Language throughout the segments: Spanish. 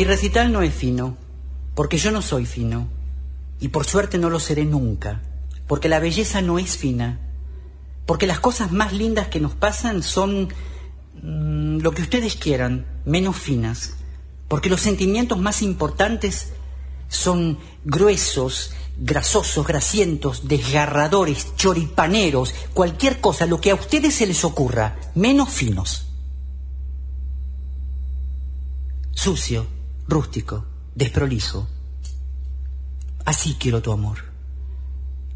Y recital no es fino, porque yo no soy fino, y por suerte no lo seré nunca, porque la belleza no es fina, porque las cosas más lindas que nos pasan son mm, lo que ustedes quieran, menos finas, porque los sentimientos más importantes son gruesos, grasosos, grasientos, desgarradores, choripaneros, cualquier cosa, lo que a ustedes se les ocurra, menos finos. Sucio, rústico, desprolijo. Así quiero tu amor.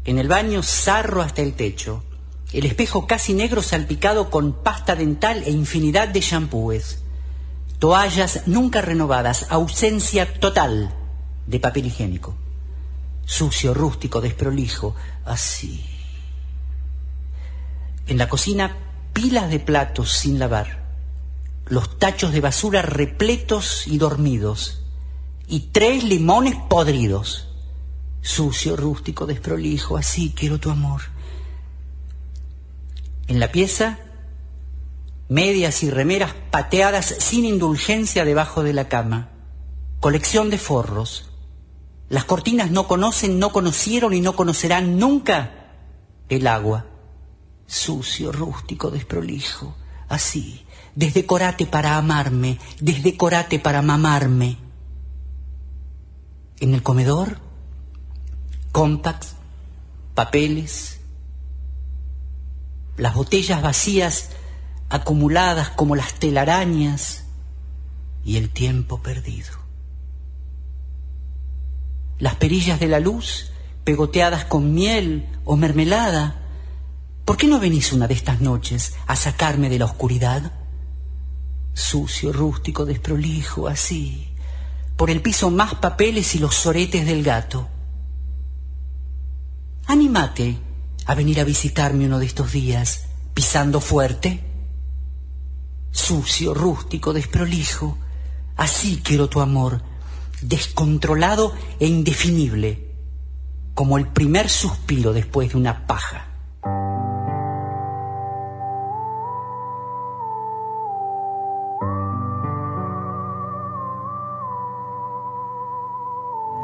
En el baño zarro hasta el techo, el espejo casi negro salpicado con pasta dental e infinidad de champúes, toallas nunca renovadas, ausencia total de papel higiénico sucio, rústico, desprolijo, así. En la cocina, pilas de platos sin lavar, los tachos de basura repletos y dormidos, y tres limones podridos. Sucio, rústico, desprolijo, así quiero tu amor. En la pieza, medias y remeras pateadas sin indulgencia debajo de la cama, colección de forros, las cortinas no conocen, no conocieron y no conocerán nunca el agua. Sucio, rústico, desprolijo. Así, desdecorate para amarme, desdecorate para mamarme. En el comedor, compacts, papeles, las botellas vacías acumuladas como las telarañas y el tiempo perdido las perillas de la luz, pegoteadas con miel o mermelada. ¿Por qué no venís una de estas noches a sacarme de la oscuridad? Sucio, rústico, desprolijo, así, por el piso más papeles y los soretes del gato. Anímate a venir a visitarme uno de estos días, pisando fuerte. Sucio, rústico, desprolijo, así quiero tu amor descontrolado e indefinible, como el primer suspiro después de una paja.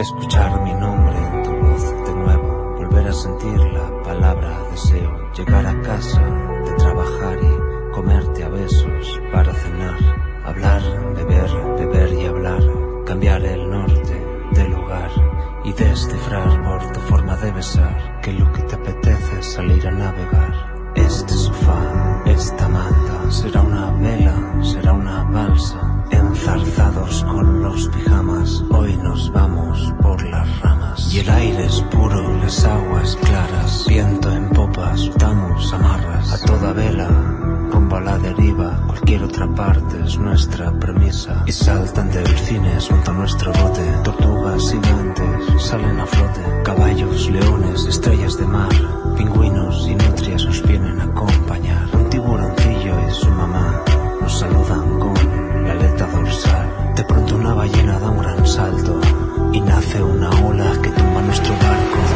Escuchar mi nombre en tu voz de nuevo, volver a sentir la palabra deseo, llegar a casa de trabajar y comerte a besos para cenar, hablar, beber, beber y hablar cambiar el norte del lugar y descifrar por tu forma de besar que lo que te apetece es salir a navegar. Este sofá, esta manta, será una vela, será una balsa. Enzarzados con los pijamas, hoy nos vamos. Y el aire es puro, las aguas claras, viento en popas, estamos amarras a toda vela rumbo a la deriva, cualquier otra parte es nuestra premisa. Y saltan delfines junto a nuestro bote, tortugas gigantes salen a flote, caballos, leones, estrellas de mar, pingüinos y nutrias nos vienen a acompañar. Un tiburoncillo y su mamá nos saludan con la aleta dorsal. De pronto una ballena da un gran salto y nace una ola que nuestro barco.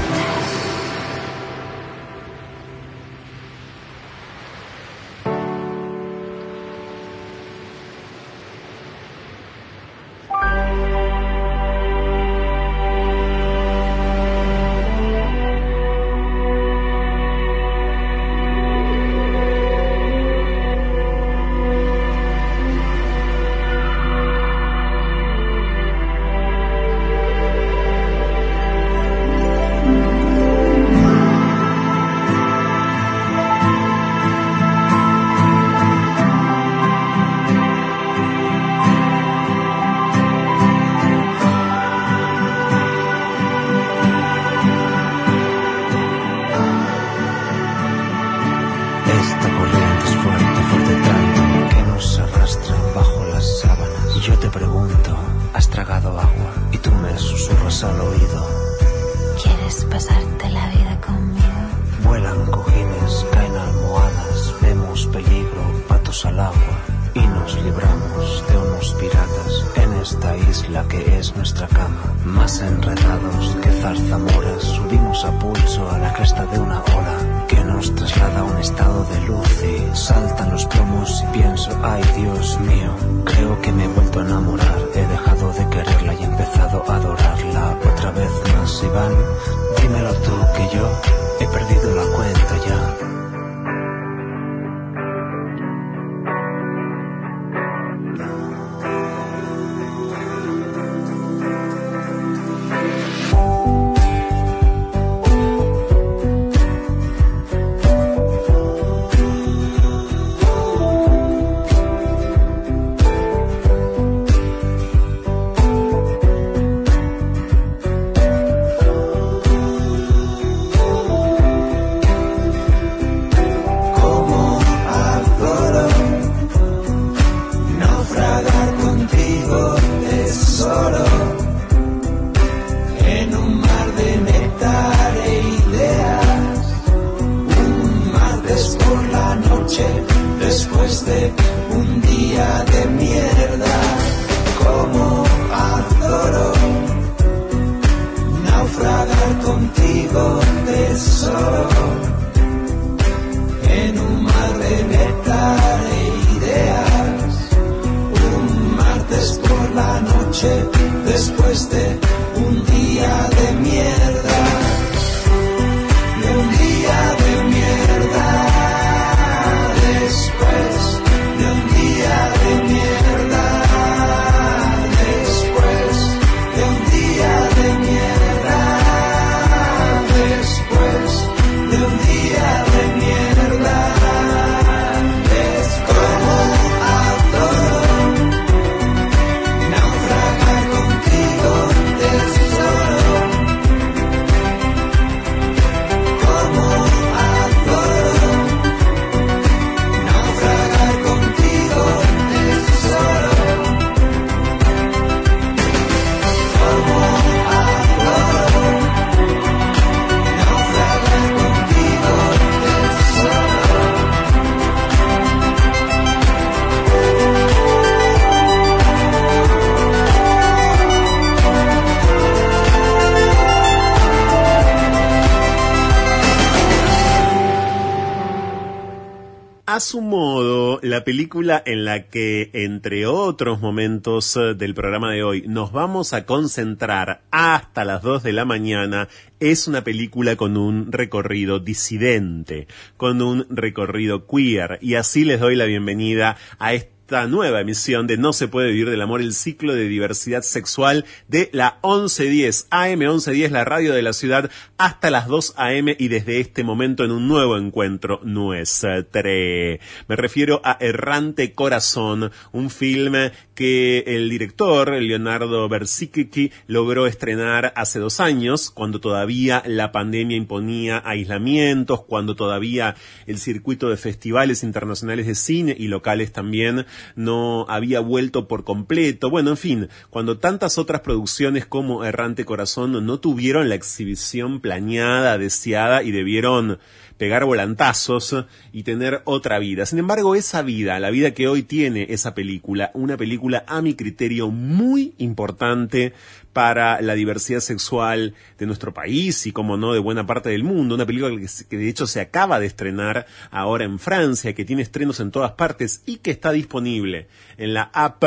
A su modo, la película en la que, entre otros momentos eh, del programa de hoy, nos vamos a concentrar hasta las 2 de la mañana, es una película con un recorrido disidente, con un recorrido queer, y así les doy la bienvenida a esta esta nueva emisión de No se puede vivir del amor, el ciclo de diversidad sexual de la 1110, AM 1110, la radio de la ciudad, hasta las 2 AM y desde este momento en un nuevo encuentro nuestro. Me refiero a Errante Corazón, un filme que el director, Leonardo Bersicki, logró estrenar hace dos años, cuando todavía la pandemia imponía aislamientos, cuando todavía el circuito de festivales internacionales de cine y locales también no había vuelto por completo. Bueno, en fin, cuando tantas otras producciones como Errante Corazón no tuvieron la exhibición planeada, deseada y debieron pegar volantazos y tener otra vida. Sin embargo, esa vida, la vida que hoy tiene esa película, una película a mi criterio muy importante para la diversidad sexual de nuestro país y, como no, de buena parte del mundo. Una película que, de hecho se acaba de estrenar ahora en Francia, que tiene estrenos en todas partes y que está disponible en la app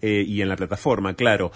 eh, y en la plataforma, claro.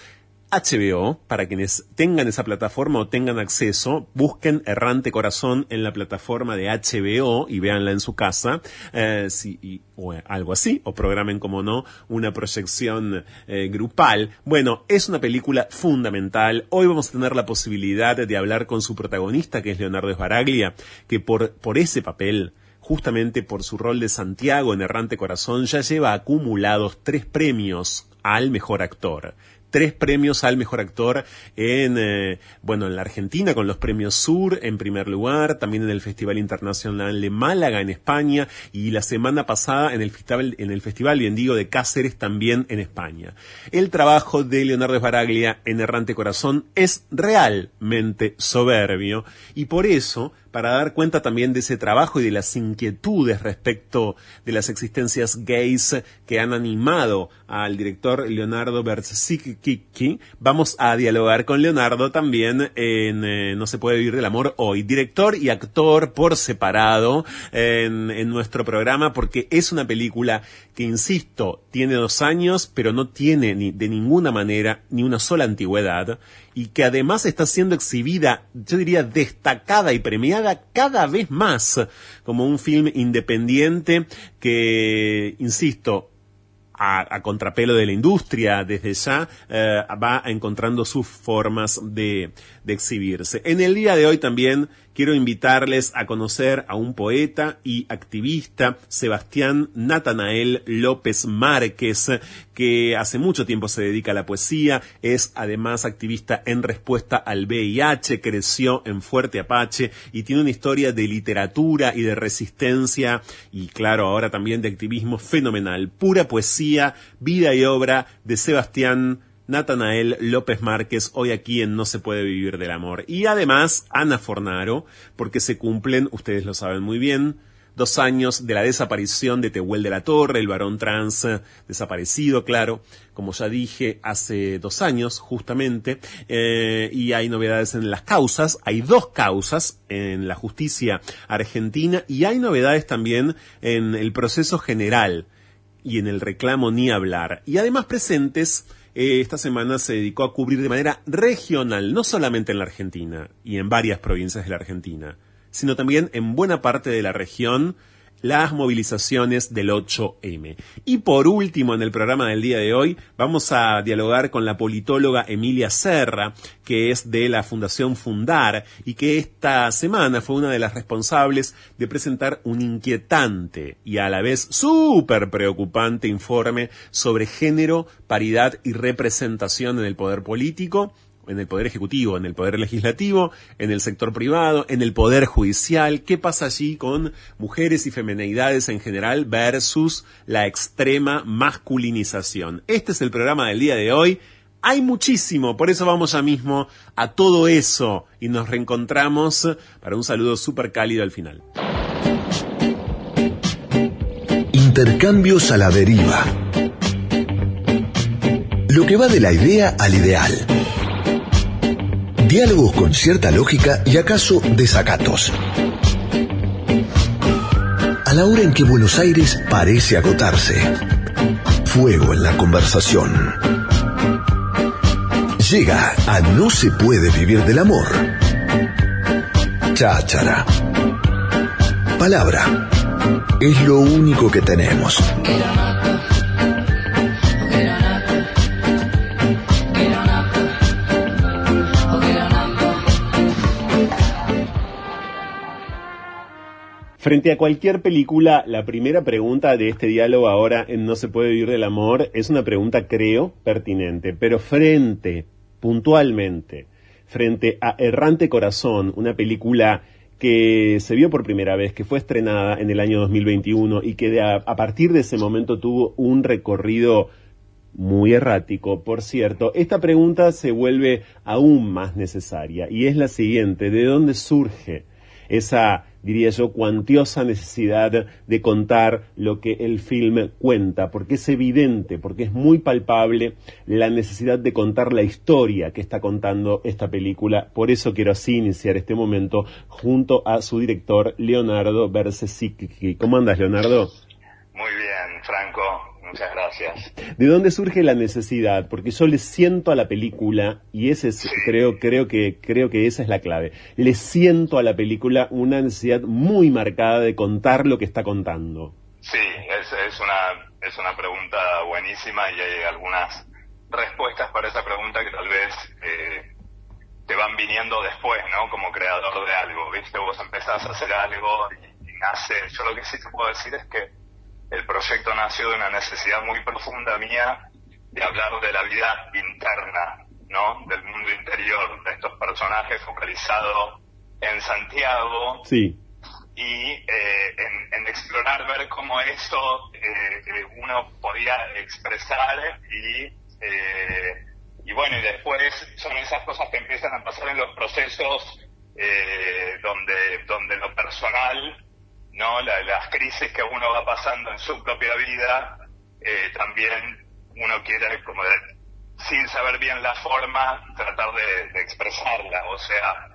HBO, para quienes tengan esa plataforma o tengan acceso, busquen Errante Corazón en la plataforma de HBO y véanla en su casa, eh, si, o algo así, o programen, como no, una proyección eh, grupal. Bueno, es una película fundamental. Hoy vamos a tener la posibilidad de hablar con su protagonista, que es Leonardo Sbaraglia, que por, por ese papel, justamente por su rol de Santiago en Errante Corazón, ya lleva acumulados tres premios al mejor actor tres premios al mejor actor en, eh, bueno, en la Argentina con los premios Sur en primer lugar, también en el Festival Internacional de Málaga en España y la semana pasada en el Festival, en el Festival bien digo, de Cáceres también en España. El trabajo de Leonardo Sbaraglia en Errante Corazón es realmente soberbio y por eso para dar cuenta también de ese trabajo y de las inquietudes respecto de las existencias gays que han animado al director Leonardo Bersicki. Vamos a dialogar con Leonardo también en eh, No se puede vivir del amor hoy, director y actor por separado en, en nuestro programa porque es una película que, insisto, tiene dos años, pero no tiene ni, de ninguna manera ni una sola antigüedad y que además está siendo exhibida, yo diría, destacada y premiada cada vez más como un film independiente que, insisto, a, contrapelo de la industria desde ya eh, va encontrando sus formas de, de, exhibirse. En el día de hoy también quiero invitarles a conocer a un poeta y activista, Sebastián Natanael López Márquez, que hace mucho tiempo se dedica a la poesía, es además activista en respuesta al VIH, creció en Fuerte Apache y tiene una historia de literatura y de resistencia y claro, ahora también de activismo fenomenal. Pura poesía, vida y obra de Sebastián Natanael López Márquez, hoy aquí en No se puede vivir del amor. Y además, Ana Fornaro, porque se cumplen, ustedes lo saben muy bien, dos años de la desaparición de Tehuel de la Torre, el varón trans desaparecido, claro, como ya dije, hace dos años justamente, eh, y hay novedades en las causas, hay dos causas en la justicia argentina y hay novedades también en el proceso general y en el reclamo ni hablar. Y además presentes eh, esta semana se dedicó a cubrir de manera regional, no solamente en la Argentina y en varias provincias de la Argentina, sino también en buena parte de la región las movilizaciones del 8M. Y por último, en el programa del día de hoy, vamos a dialogar con la politóloga Emilia Serra, que es de la Fundación Fundar y que esta semana fue una de las responsables de presentar un inquietante y a la vez súper preocupante informe sobre género, paridad y representación en el poder político en el Poder Ejecutivo, en el Poder Legislativo, en el sector privado, en el Poder Judicial. ¿Qué pasa allí con mujeres y femenidades en general versus la extrema masculinización? Este es el programa del día de hoy. Hay muchísimo, por eso vamos ya mismo a todo eso y nos reencontramos para un saludo súper cálido al final. Intercambios a la deriva. Lo que va de la idea al ideal diálogos con cierta lógica y acaso desacatos. A la hora en que Buenos Aires parece agotarse, fuego en la conversación. Llega a No se puede vivir del amor. Cháchara. Palabra. Es lo único que tenemos. Frente a cualquier película, la primera pregunta de este diálogo ahora en No se puede vivir del amor es una pregunta, creo, pertinente, pero frente, puntualmente, frente a Errante Corazón, una película que se vio por primera vez, que fue estrenada en el año 2021 y que a, a partir de ese momento tuvo un recorrido muy errático, por cierto, esta pregunta se vuelve aún más necesaria y es la siguiente, ¿de dónde surge esa diría yo, cuantiosa necesidad de contar lo que el film cuenta, porque es evidente, porque es muy palpable la necesidad de contar la historia que está contando esta película. Por eso quiero así iniciar este momento junto a su director, Leonardo Bersesicki. ¿Cómo andas, Leonardo? Muy bien, Franco. Muchas gracias. ¿De dónde surge la necesidad? Porque yo le siento a la película y ese es, creo creo que creo que esa es la clave. Le siento a la película una necesidad muy marcada de contar lo que está contando. Sí, es, es una es una pregunta buenísima y hay algunas respuestas para esa pregunta que tal vez eh, te van viniendo después, ¿no? Como creador de algo, ¿viste? Vos empezás a hacer algo y, y nace. Yo lo que sí te puedo decir es que el proyecto nació de una necesidad muy profunda mía de hablar de la vida interna, ¿no? Del mundo interior, de estos personajes focalizados en Santiago. Sí. Y eh, en, explorar, ver cómo eso eh, eh, uno podía expresar y, y bueno, y después son esas cosas que empiezan a pasar en los procesos donde, donde lo personal ¿no? las crisis que uno va pasando en su propia vida, eh, también uno quiere, como sin saber bien la forma, tratar de, expresarla. O sea,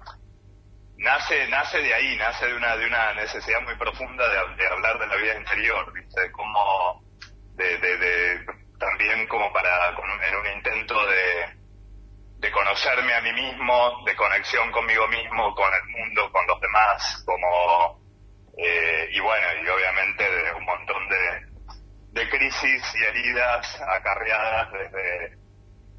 nace, nace de ahí, nace de una, de una necesidad muy profunda de, hablar de la vida interior, ¿viste? De cómo, de, de, también como para, en un intento de, de conocerme a mí mismo, de conexión conmigo mismo, con el mundo, con los demás, como eh, y bueno, y obviamente de un montón de, de crisis y heridas acarreadas desde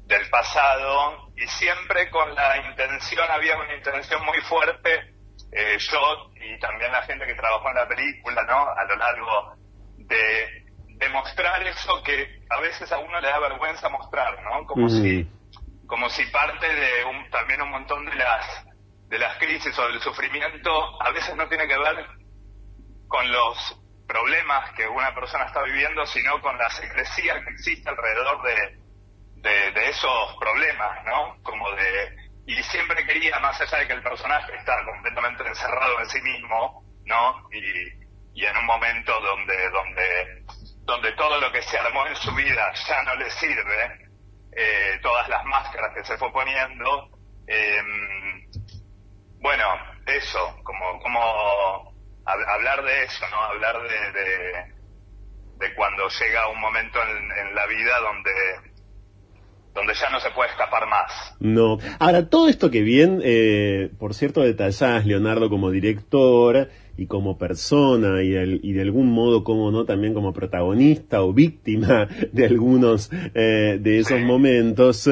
del pasado y siempre con la intención, había una intención muy fuerte, eh, yo y también la gente que trabajó en la película, ¿no? A lo largo de demostrar eso que a veces a uno le da vergüenza mostrar, ¿no? Como si como si parte de un, también un montón de las de las crisis o del sufrimiento a veces no tiene que ver con los problemas que una persona está viviendo, sino con la secrecía que existe alrededor de, esos problemas, ¿no? Como de, y siempre quería, más allá de que el personaje está completamente encerrado en sí mismo, ¿no? Y, y en un momento donde, donde, donde todo lo que se armó en su vida ya no le sirve, eh, todas las máscaras que se fue poniendo, eh, bueno, eso, como, como hablar de eso, ¿no? Hablar de, de, cuando llega un momento en, la vida donde, donde ya no se puede escapar más. No. Ahora, todo esto que bien, eh, por cierto, detallás, Leonardo, como director y como persona y, y, de algún modo, como no, también como protagonista o víctima de algunos eh, de esos momentos,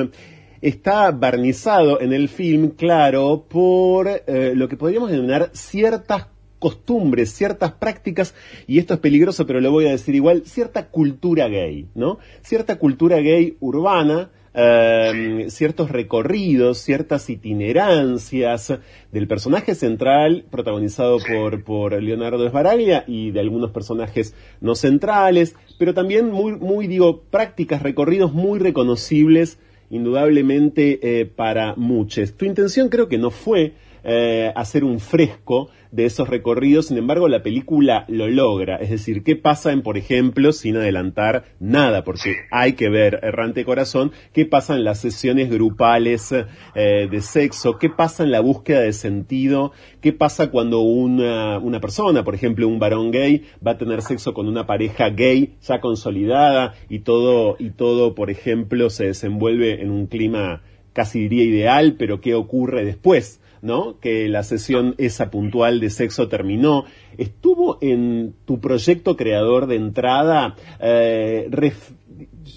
está barnizado en el film, claro, por eh, lo que podríamos denominar ciertas costumbres, ciertas prácticas, y esto es peligroso, pero lo voy a decir igual, cierta cultura gay, ¿no? Cierta cultura gay urbana, Em, ciertos recorridos, ciertas itinerancias del personaje central protagonizado por, por Leonardo Sbaraglia y de algunos personajes no centrales, pero también muy, muy digo, prácticas, recorridos muy reconocibles indudablemente eh, para muchos. Tu intención creo que no fue eh, hacer un fresco de esos recorridos, sin embargo la película lo logra, es decir, ¿qué pasa en, por ejemplo, sin adelantar nada, porque hay que ver Errante Corazón, qué pasa en las sesiones grupales eh, de sexo, qué pasa en la búsqueda de sentido, qué pasa cuando una, una persona, por ejemplo, un varón gay, va a tener sexo con una pareja gay ya consolidada y todo, y todo, por ejemplo, se desenvuelve en un clima casi diría ideal, pero ¿qué ocurre después? ¿No? Que la sesión esa puntual de sexo terminó. ¿Estuvo en tu proyecto creador de entrada eh,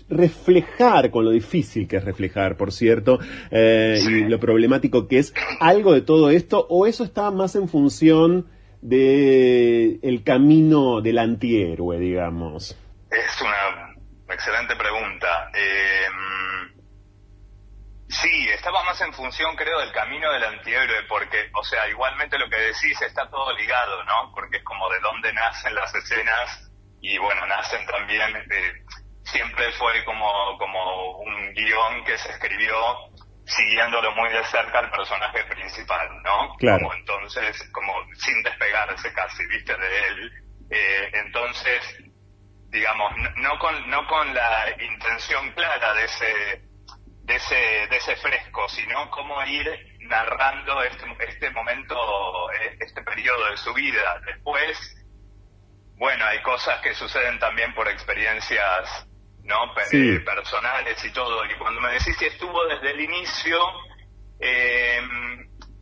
reflejar, con lo difícil que es reflejar, por cierto, eh, y lo problemático que es, algo de todo esto, o eso está más en función de el camino del antihéroe, digamos? Es una excelente pregunta. Eh, Sí, estaba más en función, creo, del camino del antihéroe, porque, o sea, igualmente lo que decís está todo ligado, ¿no? Porque es como de dónde nacen las escenas y, bueno, nacen también, eh, siempre fue como, como un guion que se escribió siguiéndolo muy de cerca al personaje principal, ¿no? Claro. Como entonces, como sin despegarse casi, ¿viste? De él. Eh, entonces, digamos, no con, no con la intención clara de ese de ese, de ese fresco, sino cómo ir narrando este, este momento, eh, este periodo de su vida. Después, bueno, hay cosas que suceden también por experiencias no personales y todo. Y cuando me decís si estuvo desde el inicio, eh,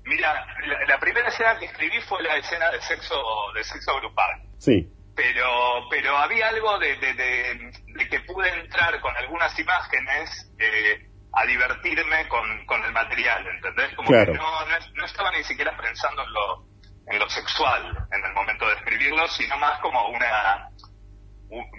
mira, la, primera escena que escribí fue la escena de sexo, de sexo grupal. Sí. Pero, pero había algo de, de, que pude entrar con algunas imágenes eh, a divertirme con, con el material, ¿entendés? Como que no, no, estaba ni siquiera pensando en lo, en lo sexual en el momento de escribirlo, sino más como una,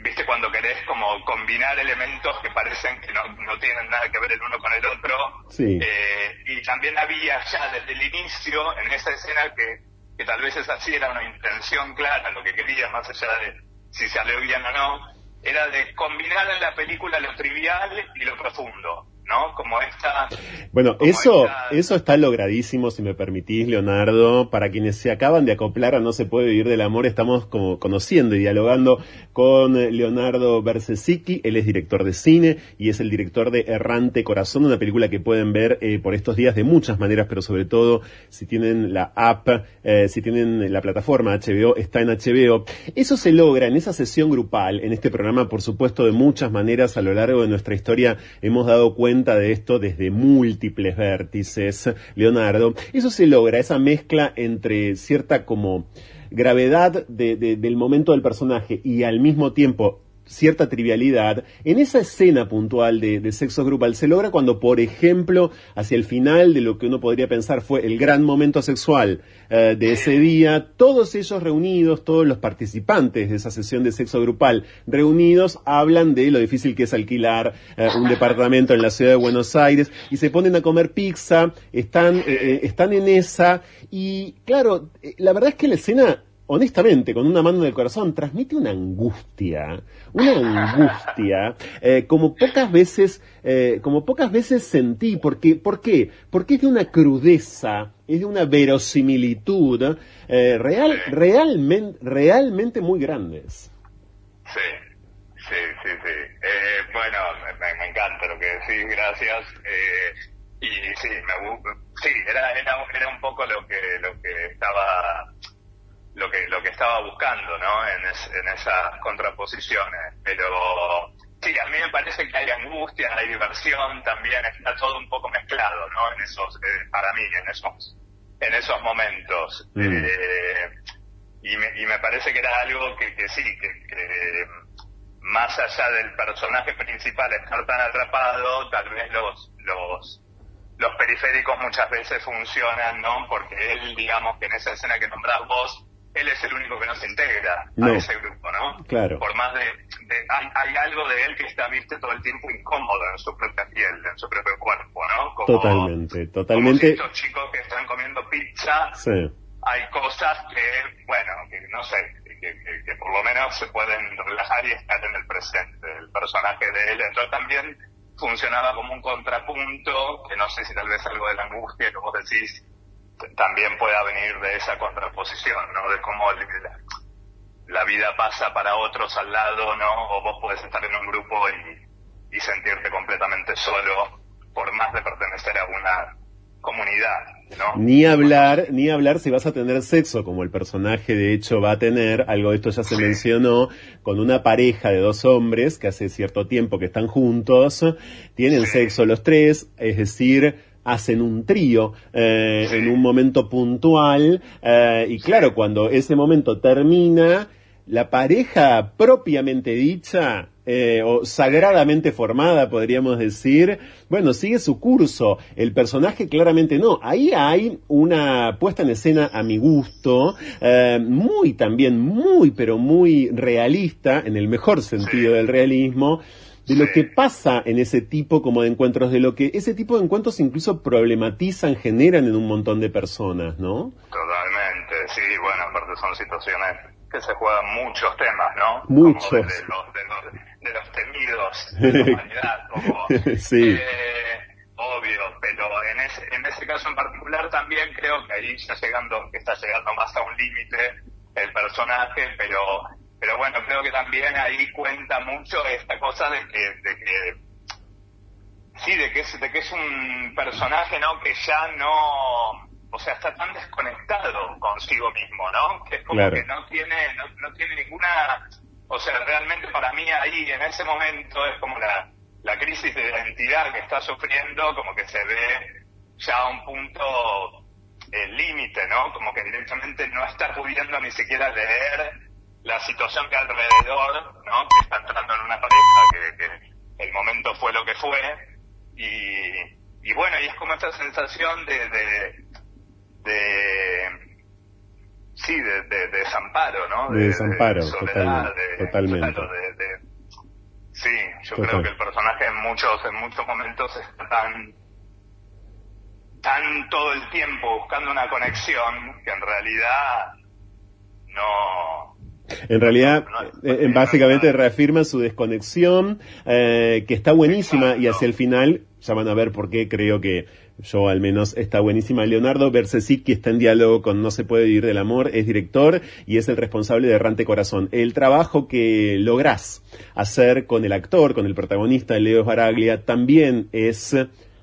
viste cuando querés como combinar elementos que parecen que no, no tienen nada que ver el uno con el otro. Eh, y también había ya desde el inicio en esa escena que, que tal vez es así, era una intención clara, lo que quería, más allá de si salió bien o no, era de combinar en la película lo trivial y lo profundo. ¿No? Como esta... Bueno, eso, eso está logradísimo, si me permitís, Leonardo. Para quienes se acaban de acoplar a No se puede vivir del amor, estamos como conociendo y dialogando con Leonardo Bersesicki. Él es director de cine y es el director de Errante Corazón, una película que pueden ver eh, por estos días de muchas maneras, pero sobre todo si tienen la app, eh, si tienen la plataforma HBO, está en HBO. Eso se logra en esa sesión grupal, en este programa, por supuesto, de muchas maneras a lo largo de nuestra historia hemos dado cuenta de esto desde múltiples vértices, Leonardo. Eso se logra, esa mezcla entre cierta como gravedad del momento del personaje y al mismo tiempo cierta trivialidad, en esa escena puntual de, sexo grupal se logra cuando, por ejemplo, hacia el final de lo que uno podría pensar fue el gran momento sexual eh, de ese día, todos ellos reunidos, todos los participantes de esa sesión de sexo grupal reunidos, hablan de lo difícil que es alquilar eh, un departamento en la ciudad de Buenos Aires y se ponen a comer pizza, están, eh, están en esa y claro, la verdad es que la escena honestamente, con una mano en el corazón, transmite una angustia, una angustia, eh, como pocas veces, eh, como pocas veces sentí, porque, ¿por qué? Porque es de una crudeza, es de una verosimilitud eh, real, realmente, realmente muy grandes. Sí, sí, sí, sí. bueno, me, encanta lo que decís, gracias. y sí, me, sí era, era, era un poco lo que, lo que estaba lo que lo que estaba buscando no en, en esas contraposiciones pero sí, a mí me parece que hay angustia, hay diversión también, está todo un poco mezclado, ¿no? En esos, eh, para mí, en esos, en esos momentos. Mm. Eh, y, me, y me parece que era algo que, que sí, que, que más allá del personaje principal estar tan atrapado, tal vez los, los, los periféricos muchas veces funcionan, ¿no? Porque él, digamos que en esa escena que nombrás vos, él es el único que no se integra No. a ese grupo, ¿no? Claro. Por más de, de- hay, hay algo de él que está, viste, todo el tiempo incómodo en su propia piel, en su propio cuerpo, ¿no? Como- Totalmente, Como si totalmente. estos chicos que están comiendo pizza, Sí. hay cosas que, bueno, que no sé, que, que- que por lo menos se pueden relajar y estar en el presente. El personaje de él, entonces también funcionaba como un contrapunto, que no sé si tal vez algo de la angustia vos decís también pueda venir de esa contraposición, ¿no? De cómo la, la vida pasa para otros al lado, ¿no? O vos podés estar en un grupo y, y sentirte completamente solo, por más de pertenecer a una comunidad, ¿no? Ni hablar, ni hablar si vas a tener sexo, como el personaje de hecho va a tener, algo de esto ya se Sí. mencionó, con una pareja de dos hombres que hace cierto tiempo que están juntos, tienen Sí. sexo los tres, es decir, hacen un trío eh, en un momento puntual, eh, y claro, cuando ese momento termina, la pareja propiamente dicha, eh, o sagradamente formada, podríamos decir, bueno, sigue su curso. El personaje claramente no. Ahí hay una puesta en escena a mi gusto, eh, muy también, muy, pero muy realista, en el mejor sentido del realismo, de lo que pasa en ese tipo como de encuentros, de lo que ese tipo de encuentros incluso problematizan, generan en un montón de personas, ¿no? Totalmente, sí, bueno, aparte son situaciones que se juegan muchos temas, ¿no? Muchos. Como de, de los, de, los, de los temidos de la humanidad, como, Sí. eh, obvio, pero en ese, en ese caso en particular también creo que ahí está llegando, que está llegando más a un límite el personaje, pero, pero bueno, creo que también ahí cuenta mucho esta cosa de que, de que Sí, de que es, de que es un personaje, ¿no? Que ya no, o sea, está tan desconectado consigo mismo, ¿no? Que es como Claro. que no tiene, no, no tiene ninguna, o sea, realmente para mí ahí, en ese momento, es como la, la crisis de identidad que está sufriendo, como que se ve ya a un punto eh, límite, ¿no? Como que directamente no está pudiendo ni siquiera leer la situación que alrededor, ¿no? Que está entrando en una pareja, que, que el momento fue lo que fue, y, y bueno, y es como esta sensación de, de, de sí, de, de- de desamparo, ¿no? De desamparo, soledad, totalmente, de- totalmente. claro, de- de- sí, yo Total. creo que el personaje en muchos, en muchos momentos está tan, tan todo el tiempo buscando una conexión que en realidad no, En realidad, No, no, eh, no, básicamente reafirma su desconexión, eh, que está buenísima y hacia el final, ya van a ver por qué creo que yo al menos está buenísima. Leonardo Bersesic, está en diálogo con No se puede vivir del amor, es director y es el responsable de Errante Corazón. El trabajo que lográs hacer con el actor, con el protagonista Leo Baraglia, también es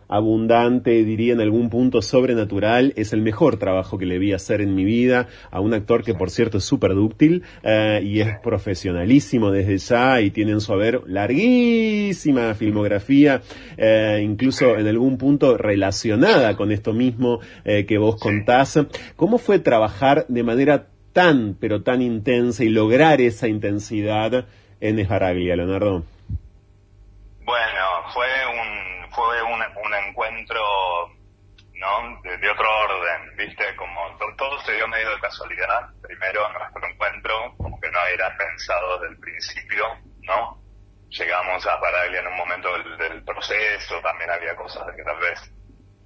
abundante, diría en algún punto sobrenatural, es el mejor trabajo que le vi hacer en mi vida a un actor que por cierto es súper dúctil eh, y es profesionalísimo desde ya y tiene en su haber larguísima filmografía, eh, incluso en algún punto relacionada con esto mismo eh, que vos contás. ¿Cómo fue trabajar de manera tan, pero tan intensa y lograr esa intensidad en Esbaraglia, Leonardo? Bueno, fue un fue un, un encuentro no de, de otro orden, viste, como to- todo se dio medio de casualidad. Primero nuestro encuentro, como que no era pensado desde el principio, ¿no? Llegamos a Paraglia en un momento del, del proceso, también había cosas de que tal vez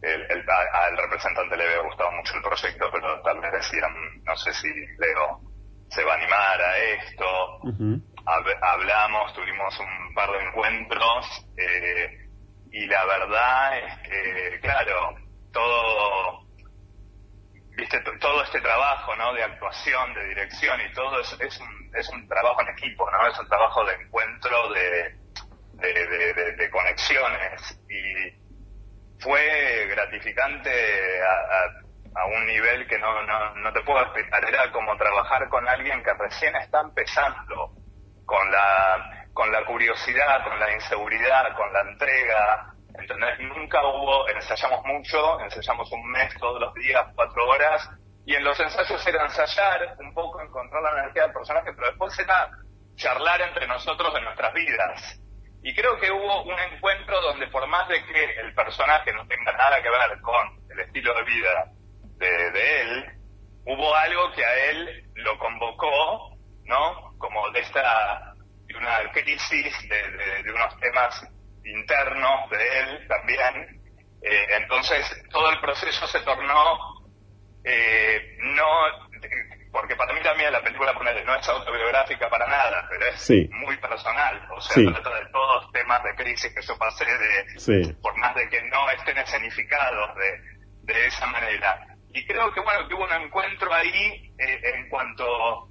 el, el- al representante le había gustado mucho el proyecto, pero tal vez decían, no sé si Leo se va a animar a esto, hab- hablamos, tuvimos un par de encuentros eh, y la verdad es que, claro, todo, viste, to- todo este trabajo, ¿no? De actuación, de dirección y todo es, es, un, es un trabajo en equipo, ¿no? Es un trabajo de encuentro, de, de, conexiones y fue gratificante a un nivel que no, no, no te puedo explicar. Era como trabajar con alguien que recién está empezando con la con la curiosidad, con la inseguridad, con la entrega, ¿entendés? Nunca hubo, ensayamos mucho, ensayamos un mes todos los días, cuatro horas, y en los ensayos era ensayar, un poco encontrar la energía del personaje, pero después era charlar entre nosotros de nuestras vidas. Y creo que hubo un encuentro donde por más de que el personaje no tenga nada que ver con el estilo de vida de, de él, hubo algo que a él lo convocó, ¿no? Como de esta, de una crisis, de, de, de unos temas internos de él también. Eh, entonces todo el proceso se tornó eh, no porque para mí también la película no es autobiográfica para nada, pero es Sí. muy personal, o sea, Sí. trata de todos temas de crisis que yo pasé, de, Sí. por más de que no estén escenificados de, de esa manera. Y creo que bueno, que hubo un encuentro ahí eh, en cuanto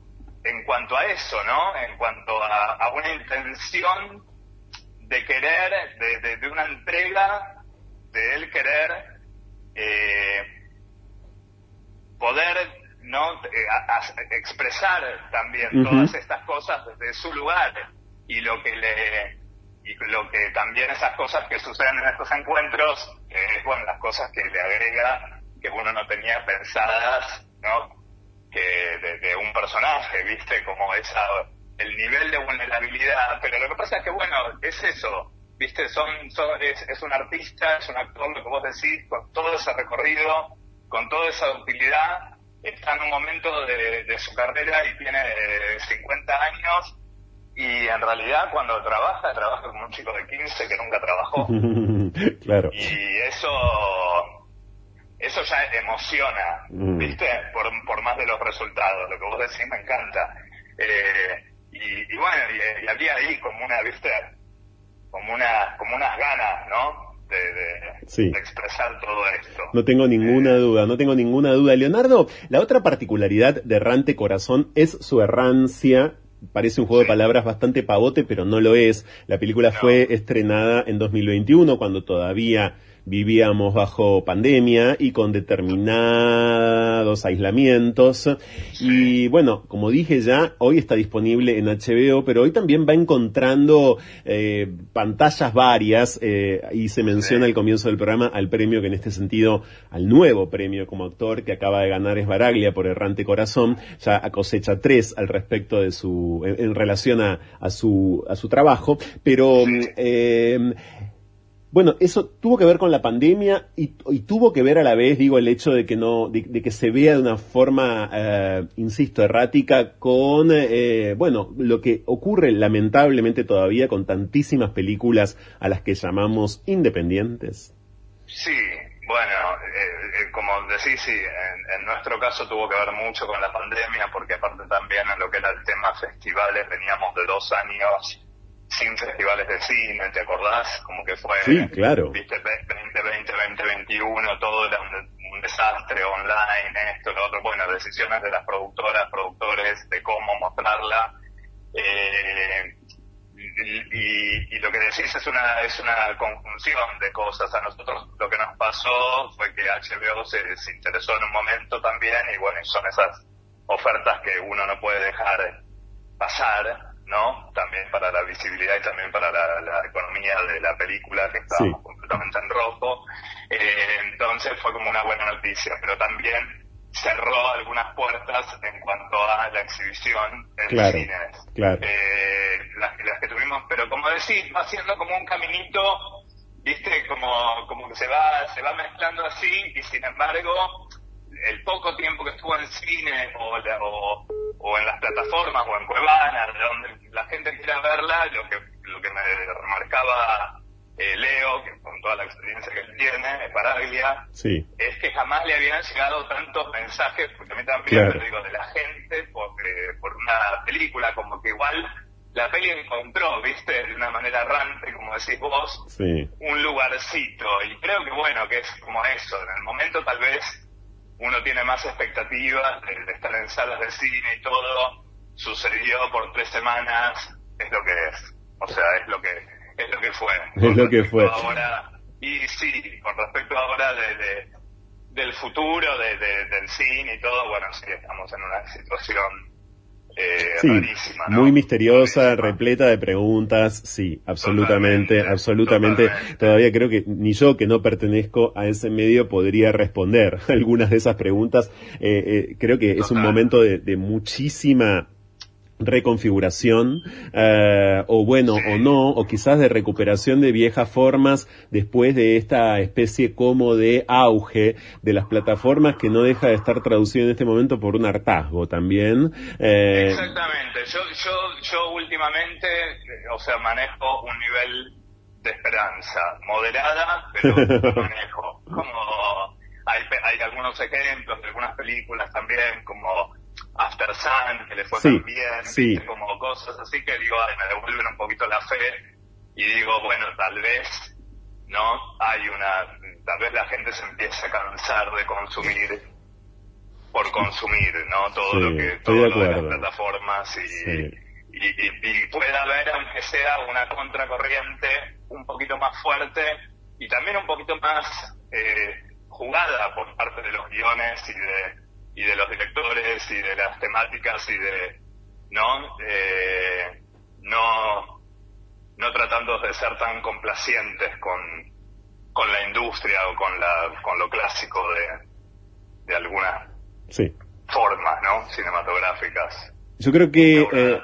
en cuanto a eso, ¿no? En cuanto a, a una intención de querer, de, de, de una entrega, de él querer eh, poder no Eh, a- a- expresar también todas estas cosas desde su lugar y lo que le y lo que también esas cosas que suceden en estos encuentros es bueno las cosas que le agrega que uno no tenía pensadas no que de, de un personaje viste como esa el nivel de vulnerabilidad pero lo que pasa es que bueno es eso viste son, son- es, es un artista es un actor lo que vos decís con todo ese recorrido con toda esa utilidad está en un momento de, de su carrera y tiene eh, 50 años y en realidad cuando trabaja, trabaja como un chico de 15 que nunca trabajó. claro. Y eso, eso ya emociona, Mm. ¿viste? Por, por más de los resultados. Lo que vos decís me encanta. Eh, y, y bueno, y, y había ahí como una, ¿viste? Como, una, como unas ganas, ¿no? De, de- Sí. de expresar todo esto. No tengo ninguna duda, no tengo ninguna duda. Leonardo, la otra particularidad de Errante Corazón es su errancia. Parece un juego de palabras bastante pavote, pero no lo es. La película No. fue estrenada en 2021, cuando todavía vivíamos bajo pandemia y con determinados aislamientos. Y bueno, como dije ya, hoy está disponible en HBO, pero hoy también va encontrando eh, pantallas varias eh, y se menciona al comienzo del programa al premio que en este sentido, al nuevo premio como actor que acaba de ganar es Baraglia por Errante Corazón, ya cosecha tres al respecto de su, en, en relación a, a su, a su trabajo, pero eh, bueno, eso tuvo que ver con la pandemia y, y tuvo que ver a la vez, digo, el hecho de que no, de, que se vea de una forma, eh, insisto, errática con, eh, bueno, lo que ocurre lamentablemente todavía con tantísimas películas a las que llamamos independientes. Sí, bueno, eh, eh, como decís, sí, en, en nuestro caso tuvo que ver mucho con la pandemia, porque aparte también en lo que era el tema festivales veníamos de dos años sin festivales de cine, ¿te acordás? Como que fue, Sí, claro. viste, 2020, 2021, todo era un, un desastre online, esto, lo otro, bueno, decisiones de las productoras, productores, de cómo mostrarla. Eh, y, y- y lo que decís es una es una conjunción de cosas. A nosotros lo que nos pasó fue que HBO se, se interesó en un momento también y bueno, son esas ofertas que uno no puede dejar pasar, ¿no? También para la visibilidad y también para la, la economía de la película que estábamos Sí. completamente en rojo. Eh, entonces fue como una buena noticia, pero también cerró algunas puertas en cuanto a la exhibición en Claro, cines claro. eh, las, que- las que tuvimos, pero como decís, va siendo como un caminito, viste, como, como que se va, se va mezclando así, y sin embargo, el poco tiempo que estuvo en cine o, la- o, o en las plataformas o en Cuevana, donde la gente quiera verla, lo que, lo que me remarcaba eh, Leo, que con toda la experiencia que él tiene, Paraglia, Sí, es que jamás le habían llegado tantos mensajes, porque a mí también, Claro. pero digo, de la gente por, eh, por una película, como que igual la peli encontró, viste, de una manera errante, como decís vos, sí. un lugarcito. Y creo que bueno, que es como eso, en el momento tal vez uno tiene más expectativas de, de estar en salas de cine y todo, sucedió por tres semanas, es lo que es. O sea, es lo que, es lo que fue. Es lo que fue. Ahora, y sí, con respecto ahora de, de- del futuro de, de- del cine y todo, bueno, sí, estamos en una situación eh, rarísima. Muy misteriosa, repleta de preguntas, sí, absolutamente, absolutamente. Todavía creo que ni yo que no pertenezco a ese medio podría responder algunas de esas preguntas. Eh, eh, creo que es un momento de, de muchísima reconfiguración, eh, o bueno, o no, o quizás de recuperación de viejas formas después de esta especie como de auge de las plataformas que no deja de estar traducido en este momento por un hartazgo también. Eh, Exactamente, yo, yo, yo últimamente, o sea, manejo un nivel de esperanza moderada, pero manejo como hay, hay algunos ejemplos de algunas películas también, como After Sun, que le fue tan bien, como cosas así que digo, ay, me devuelven un poquito la fe y digo, bueno, tal vez, ¿no? Hay una, tal vez la gente se empiece a cansar de consumir por consumir, ¿no? Todo lo que, todo lo de las plataformas y, y, pueda haber, aunque sea una contracorriente un poquito más fuerte y también un poquito más eh, jugada por parte de los guiones y de y de los directores y de las temáticas y de no eh, no no tratando de ser tan complacientes con con la industria o con la con lo clásico de de algunas formas no cinematográficas. Yo creo que, eh,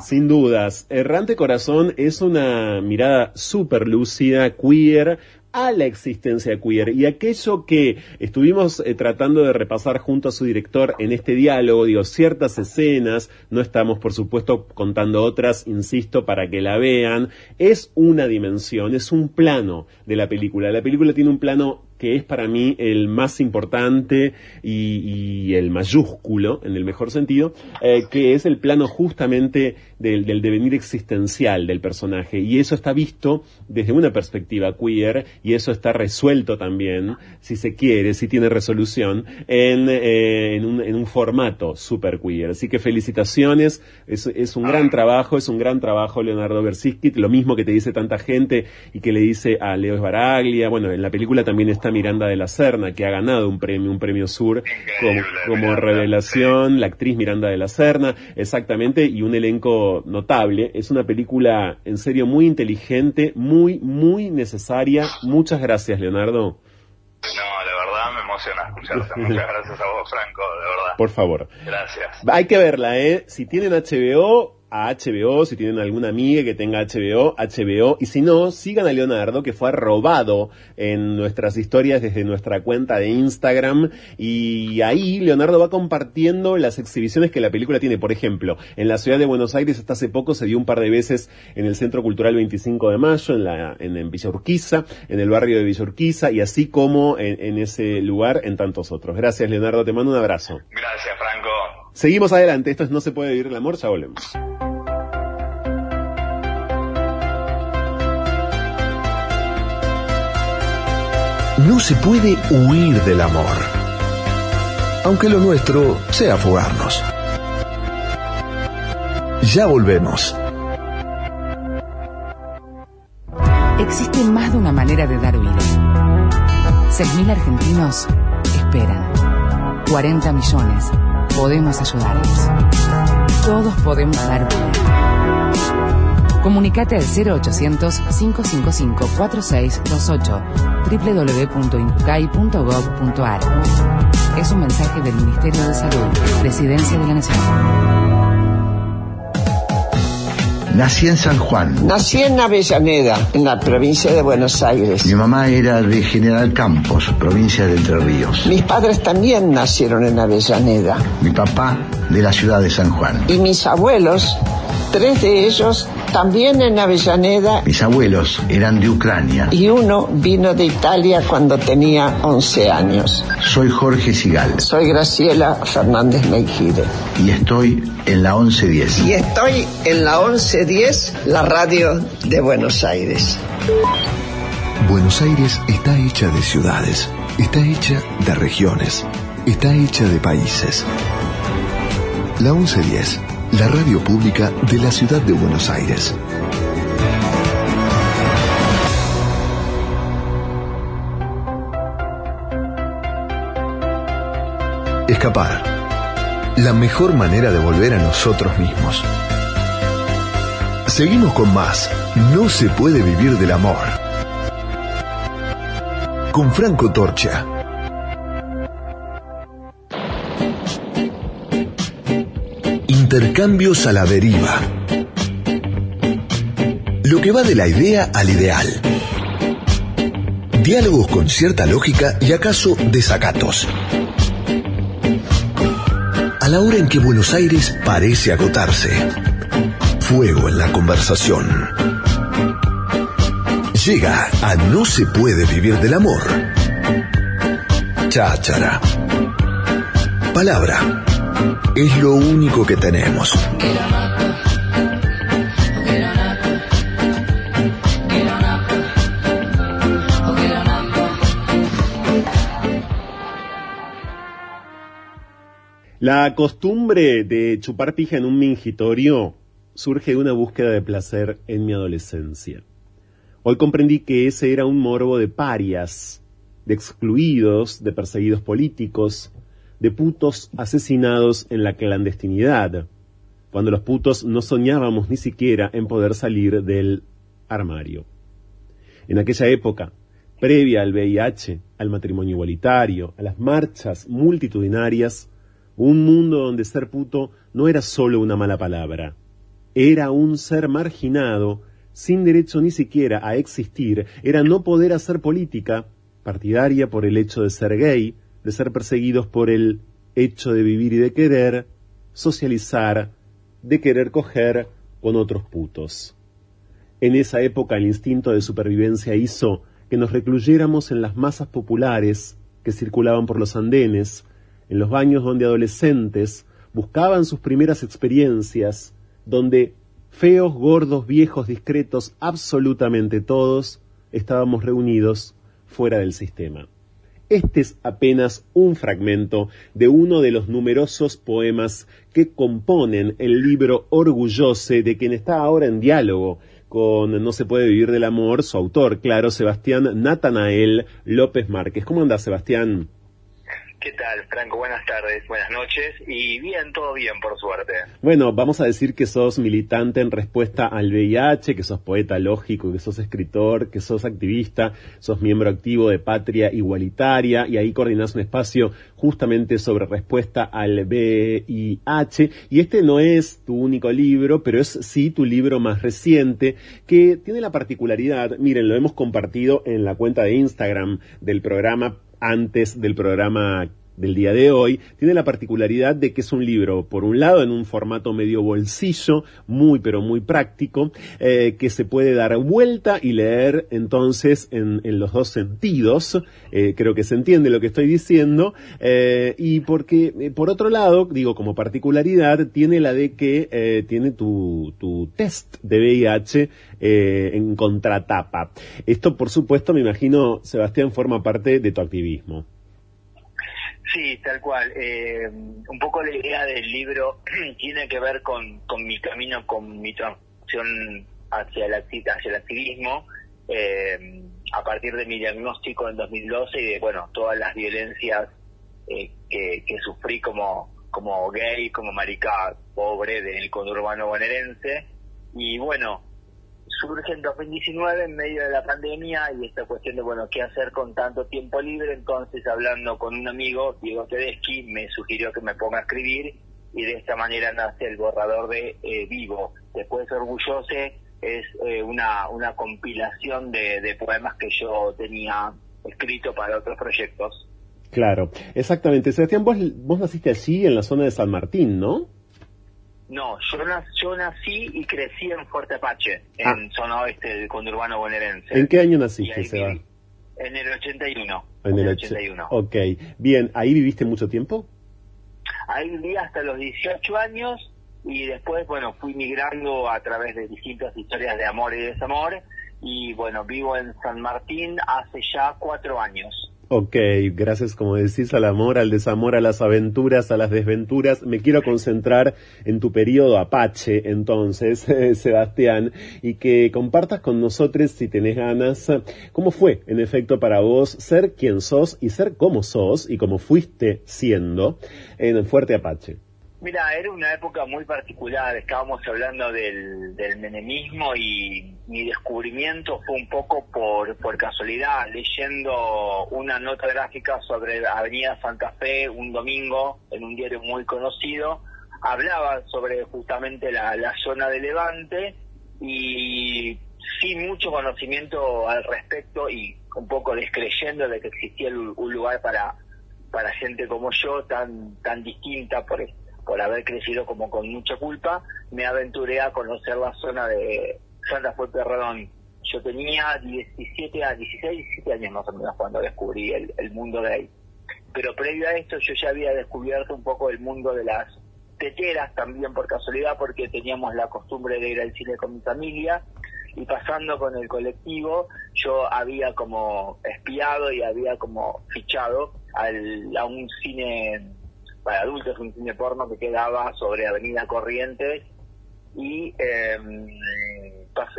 sin dudas, Errante Corazón es una mirada súper lúcida, queer, a la existencia queer y aquello que estuvimos eh, tratando de repasar junto a su director en este diálogo, digo, ciertas escenas, no estamos por supuesto contando otras, insisto, para que la vean, es una dimensión, es un plano de la película. La película tiene un plano que es para mí el más importante y, el mayúsculo, en el mejor sentido, eh, que es el plano justamente del, devenir existencial del personaje. Y eso está visto desde una perspectiva queer y eso está resuelto también, si se quiere, si tiene resolución, en, eh, en, un, en un, formato super queer. Así que felicitaciones, es, es, un gran trabajo, es un gran trabajo Leonardo Bersiskit, lo mismo que te dice tanta gente y que le dice a Leo Esbaraglia, bueno, en la película también está Miranda de la Serna, que ha ganado un premio, un premio Sur como, revelación, la actriz Miranda de la Serna, exactamente, y un elenco notable. Es una película en serio muy inteligente, muy, muy necesaria. Muchas gracias, Leonardo. No, de verdad me emociona escucharte. Muchas gracias a vos, Franco, de verdad. Por favor. Gracias. Hay que verla, ¿eh? Si tienen HBO, a HBO, si tienen alguna amiga que tenga HBO, HBO, y si no, sigan a Leonardo, que fue robado en nuestras historias desde nuestra cuenta de Instagram, y ahí Leonardo va compartiendo las exhibiciones que la película tiene. Por ejemplo, en la ciudad de Buenos Aires hasta hace poco se dio un par de veces en el Centro Cultural 25 de Mayo, en, la, en, en Villa Urquiza, en el barrio de Villa Urquiza, y así como en, en ese lugar, en tantos otros. Gracias Leonardo, te mando un abrazo. Gracias Franco. Seguimos adelante, esto es No se puede vivir el amor, ya volvemos. No se puede huir del amor, aunque lo nuestro sea fugarnos. Ya volvemos. Existe más de una manera de dar vida. 6.000 argentinos esperan. 40 millones. Podemos ayudarlos. Todos podemos dar vida. Comunicate al 0800-555-4628 www.incucay.gov.ar. Es un mensaje del Ministerio de Salud, Presidencia de la Nación. Nací en San Juan. Nací en Avellaneda, en la provincia de Buenos Aires. Mi mamá era de General Campos, provincia de Entre Ríos. Mis padres también nacieron en Avellaneda. Mi papá de la ciudad de San Juan. Y mis abuelos Tres de ellos también en Avellaneda. Mis abuelos eran de Ucrania. Y uno vino de Italia cuando tenía 11 años. Soy Jorge Sigal. Soy Graciela Fernández Meijide. Y estoy en la 1110. Y estoy en la 1110, la radio de Buenos Aires. Buenos Aires está hecha de ciudades, está hecha de regiones, está hecha de países. La 1110 la radio pública de la ciudad de Buenos Aires. Escapar. la mejor manera de volver a nosotros mismos. Seguimos con más. No se puede vivir del amor. Con Franco Torcha. Intercambios a la deriva. Lo que va de la idea al ideal. Diálogos con cierta lógica y acaso desacatos. A la hora en que Buenos Aires parece agotarse. Fuego en la conversación. Llega a No se puede vivir del amor. Cháchara. Palabra. Es lo único que tenemos. La costumbre de chupar pija en un mingitorio surge de una búsqueda de placer en mi adolescencia. Hoy comprendí que ese era un morbo de parias, de excluidos, de perseguidos políticos, de putos asesinados en la clandestinidad, cuando los putos no soñábamos ni siquiera en poder salir del armario. En aquella época, previa al VIH, al matrimonio igualitario, a las marchas multitudinarias, un mundo donde ser puto no era solo una mala palabra, era un ser marginado, sin derecho ni siquiera a existir, era no poder hacer política partidaria por el hecho de ser gay, de ser perseguidos por el hecho de vivir y de querer, socializar, de querer coger con otros putos. En esa época el instinto de supervivencia hizo que nos recluyéramos en las masas populares que circulaban por los andenes, en los baños donde adolescentes buscaban sus primeras experiencias, donde feos, gordos, viejos, discretos, absolutamente todos, estábamos reunidos fuera del sistema. Este es apenas un fragmento de uno de los numerosos poemas que componen el libro Orgullose de quien está ahora en diálogo con No se puede vivir del amor, su autor, claro, Sebastián Natanael López Márquez. ¿Cómo anda, Sebastián? ¿Qué tal, Franco? Buenas tardes, buenas noches y bien, todo bien, por suerte. Bueno, vamos a decir que sos militante en respuesta al VIH, que sos poeta lógico, que sos escritor, que sos activista, sos miembro activo de Patria Igualitaria y ahí coordinás un espacio justamente sobre respuesta al VIH. Y este no es tu único libro, pero es sí tu libro más reciente, que tiene la particularidad, miren, lo hemos compartido en la cuenta de Instagram del programa antes del programa del día de hoy, tiene la particularidad de que es un libro, por un lado, en un formato medio bolsillo, muy pero muy práctico, eh, que se puede dar vuelta y leer entonces en, los dos sentidos, eh, creo que se entiende lo que estoy diciendo, eh, y porque, por otro lado, digo, como particularidad, tiene la de que tiene tu, tu test de VIH en contratapa. Esto, por supuesto, me imagino, Sebastián, forma parte de tu activismo. Sí, tal cual. Eh, un poco la idea del libro tiene que ver con, con mi camino, con mi transición hacia el, hacia el activismo, eh, a partir de mi diagnóstico en 2012 y de, bueno, todas las violencias eh, que, sufrí como, como gay, como marica pobre del conurbano bonaerense. Y bueno, surge en 2019 en medio de la pandemia y esta cuestión de, bueno, ¿qué hacer con tanto tiempo libre? Entonces, hablando con un amigo, Diego Tedeschi, me sugirió que me ponga a escribir y de esta manera nace el borrador de eh, Vivo. Después, Orgullose es eh, una, una compilación de, poemas que yo tenía escrito para otros proyectos. Claro, exactamente. Sebastián, vos, vos naciste allí en la zona de San Martín, ¿no? No, yo, nací y crecí en Fuerte Apache, en ah. zona oeste del conurbano bonaerense. ¿En qué año naciste, Seba? En el 81. En, el 81. Ok, bien, ¿ahí viviste mucho tiempo? Ahí viví hasta los 18 años y después, bueno, fui migrando a través de distintas historias de amor y desamor y, bueno, vivo en San Martín hace ya cuatro años. Ok, gracias como decís al amor, al desamor, a las aventuras, a las desventuras. Me quiero concentrar en tu periodo Apache, entonces, Sebastián, y que compartas con nosotros, si tenés ganas, cómo fue, en efecto, para vos ser quien sos y ser como sos y como fuiste siendo en Fuerte Apache. Mira, era una época muy particular, estábamos hablando del, menemismo y mi descubrimiento fue un poco por, casualidad, leyendo una nota gráfica sobre Avenida Santa Fe un domingo en un diario muy conocido, hablaba sobre justamente la, zona de Levante y sin mucho conocimiento al respecto y un poco descreyendo de que existía un lugar para para gente como yo tan tan distinta por por haber crecido como con mucha culpa me aventuré a conocer la zona de Santa Fe Perrodón yo tenía 17 a 16 17 años más o menos cuando descubrí el, el mundo ahí pero previo a esto yo ya había descubierto un poco el mundo de las teteras también por casualidad porque teníamos la costumbre de ir al cine con mi familia y pasando con el colectivo yo había como espiado y había como fichado al, a un cine para adultos, un cine porno que quedaba sobre Avenida Corrientes y em,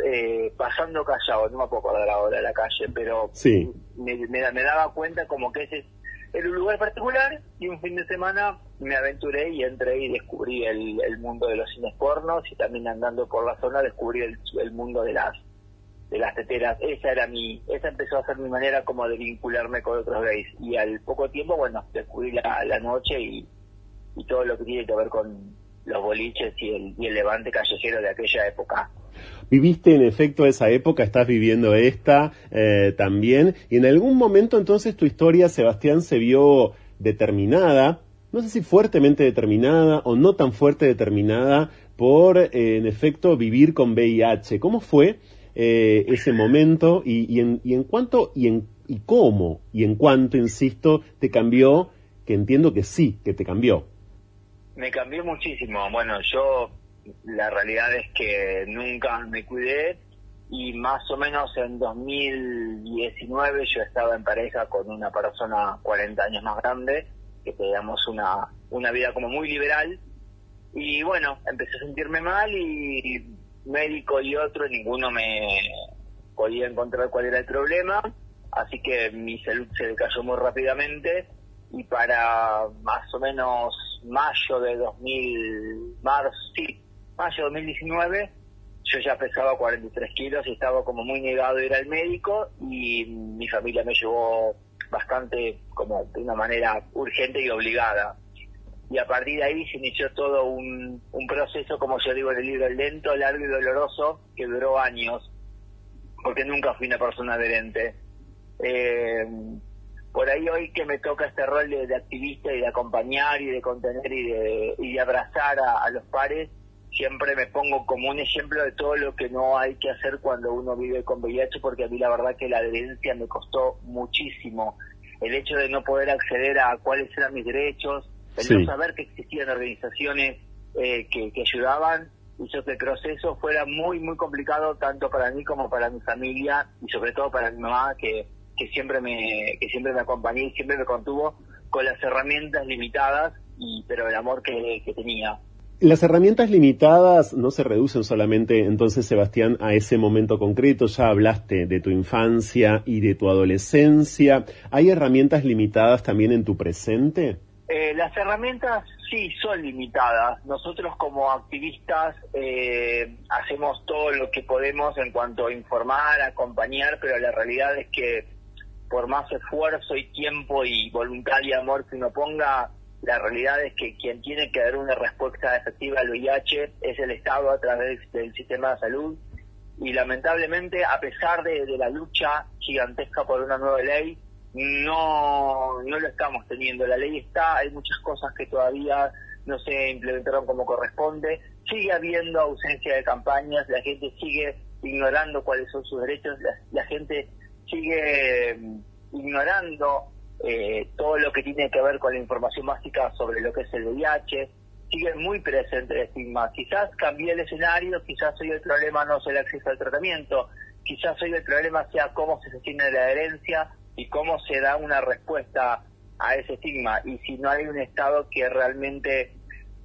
eh, pasando callado, no me puedo acordar ahora de la calle, pero me, me, daba cuenta como que ese era un lugar particular y un fin de semana me aventuré y entré y descubrí el, el mundo de los cines pornos y también andando por la zona descubrí el, el mundo de las de las teteras. Esa era mi, esa empezó a ser mi manera como de vincularme con otros gays. Y al poco tiempo, bueno, descubrí la, la noche y, y todo lo que tiene que ver con los boliches y el, y el levante callejero de aquella época. Viviste en efecto esa época, estás viviendo esta eh, también, y en algún momento entonces tu historia, Sebastián, se vio determinada, no sé si fuertemente determinada o no tan fuerte determinada por, eh, en efecto, vivir con VIH. ¿Cómo fue eh, ese momento y, y, en, y en cuánto y, en, y cómo y en cuánto, insisto, te cambió, que entiendo que sí, que te cambió? Me cambió muchísimo. Bueno, yo la realidad es que nunca me cuidé y más o menos en 2019 yo estaba en pareja con una persona 40 años más grande, que teníamos una, una vida como muy liberal y bueno, empecé a sentirme mal y médico y otro, ninguno me podía encontrar cuál era el problema, así que mi salud se decayó muy rápidamente y para más o menos mayo de 2000, marzo, sí, mayo de 2019, yo ya pesaba 43 kilos y estaba como muy negado a ir al médico y mi familia me llevó bastante como de una manera urgente y obligada. Y a partir de ahí se inició todo un, proceso, como yo digo en el libro, lento, largo y doloroso, que duró años, porque nunca fui una persona adherente. Eh, por ahí hoy que me toca este rol de, activista y de acompañar y de contener y de, y de abrazar a, los pares, siempre me pongo como un ejemplo de todo lo que no hay que hacer cuando uno vive con VIH, porque a mí la verdad que la adherencia me costó muchísimo. El hecho de no poder acceder a cuáles eran mis derechos, el no saber que existían organizaciones eh, que, que ayudaban, hizo que el proceso fuera muy, muy complicado tanto para mí como para mi familia y sobre todo para mi mamá, que que siempre me que siempre me acompañó y siempre me contuvo con las herramientas limitadas y pero el amor que, que tenía las herramientas limitadas no se reducen solamente, entonces, Sebastián, a ese momento concreto. Ya hablaste de tu infancia y de tu adolescencia. ¿Hay herramientas limitadas también en tu presente? Eh, las herramientas sí son limitadas. Nosotros como activistas eh, hacemos todo lo que podemos en cuanto a informar, acompañar, pero la realidad es que por más esfuerzo y tiempo y voluntad y amor que uno ponga, la realidad es que quien tiene que dar una respuesta efectiva al VIH es el Estado a través del sistema de salud. Y lamentablemente, a pesar de, la lucha gigantesca por una nueva ley, no, no lo estamos teniendo. La ley está, hay muchas cosas que todavía no se implementaron como corresponde. Sigue habiendo ausencia de campañas, la gente sigue ignorando cuáles son sus derechos, la gente sigue mm, ignorando eh, todo lo que tiene que ver con la información básica sobre lo que es el VIH, sigue muy presente el estigma. Quizás cambie el escenario, quizás hoy el problema no sea el acceso al tratamiento, quizás hoy el problema sea cómo se sostiene la adherencia y cómo se da una respuesta a ese estigma. Y si no hay un Estado que realmente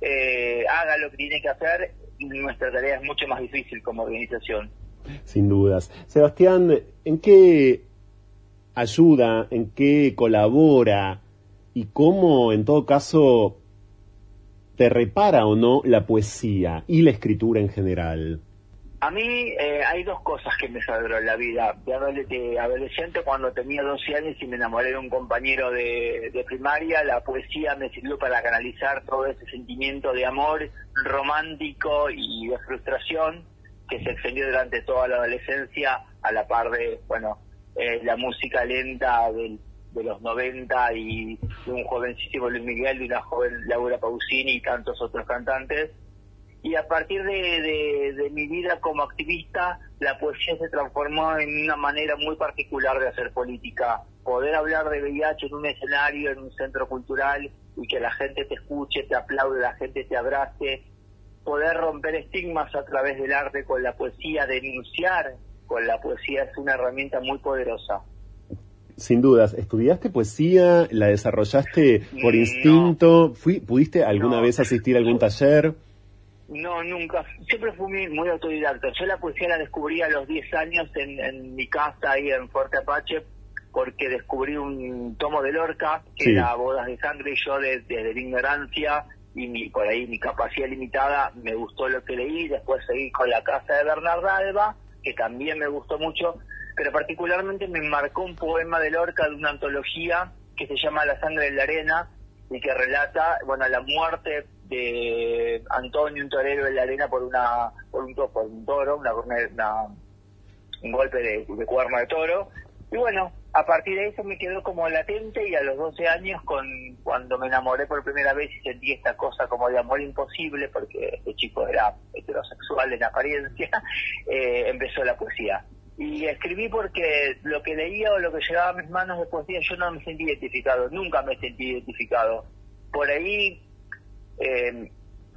eh, haga lo que tiene que hacer, nuestra tarea es mucho más difícil como organización sin dudas. Sebastián, ¿en qué ayuda, en qué colabora y cómo, en todo caso, te repara o no la poesía y la escritura en general? A mí eh, hay dos cosas que me salvaron la vida. De adolescente, cuando tenía 12 años y me enamoré de un compañero de, primaria, la poesía me sirvió para canalizar todo ese sentimiento de amor romántico y de frustración que se extendió durante toda la adolescencia a la par de, bueno, eh, la música lenta del, de los 90 y de un jovencísimo Luis Miguel, de una joven Laura Pausini y tantos otros cantantes y a partir de, mi vida como activista, la poesía se transformó en una manera muy particular de hacer política. Poder hablar de VIH en un escenario, en un centro cultural, y que la gente te escuche, te aplaude, la gente te abrace. Poder romper estigmas a través del arte con la poesía, denunciar con la poesía es una herramienta muy poderosa. Sin dudas, ¿estudiaste poesía? ¿La desarrollaste por instinto? ¿Fui, ¿Pudiste alguna vez asistir a algún taller? No, nunca. Siempre fui muy, autodidacta. Yo la poesía la descubrí a los 10 años en, mi casa ahí en Fuerte Apache porque descubrí un tomo de Lorca que era Bodas de Sangre y yo desde la ignorancia y mi, por ahí mi capacidad limitada me gustó lo que leí. Después seguí con La Casa de Bernarda Alba, que también me gustó mucho, pero particularmente me marcó un poema de Lorca de una antología que se llama La Sangre en la Arena y que relata, bueno, la muerte de Antonio, un torero en la arena por una por un, por un toro, una, un golpe de, cuerno de toro. Y bueno, a partir de eso me quedó como latente y a los 12 años, con cuando me enamoré por primera vez y sentí esta cosa como de amor imposible, porque este chico era heterosexual en apariencia, eh, empezó la poesía. Y escribí porque lo que leía o lo que llegaba a mis manos de poesía yo no me sentí identificado, nunca me sentí identificado. Por ahí eh,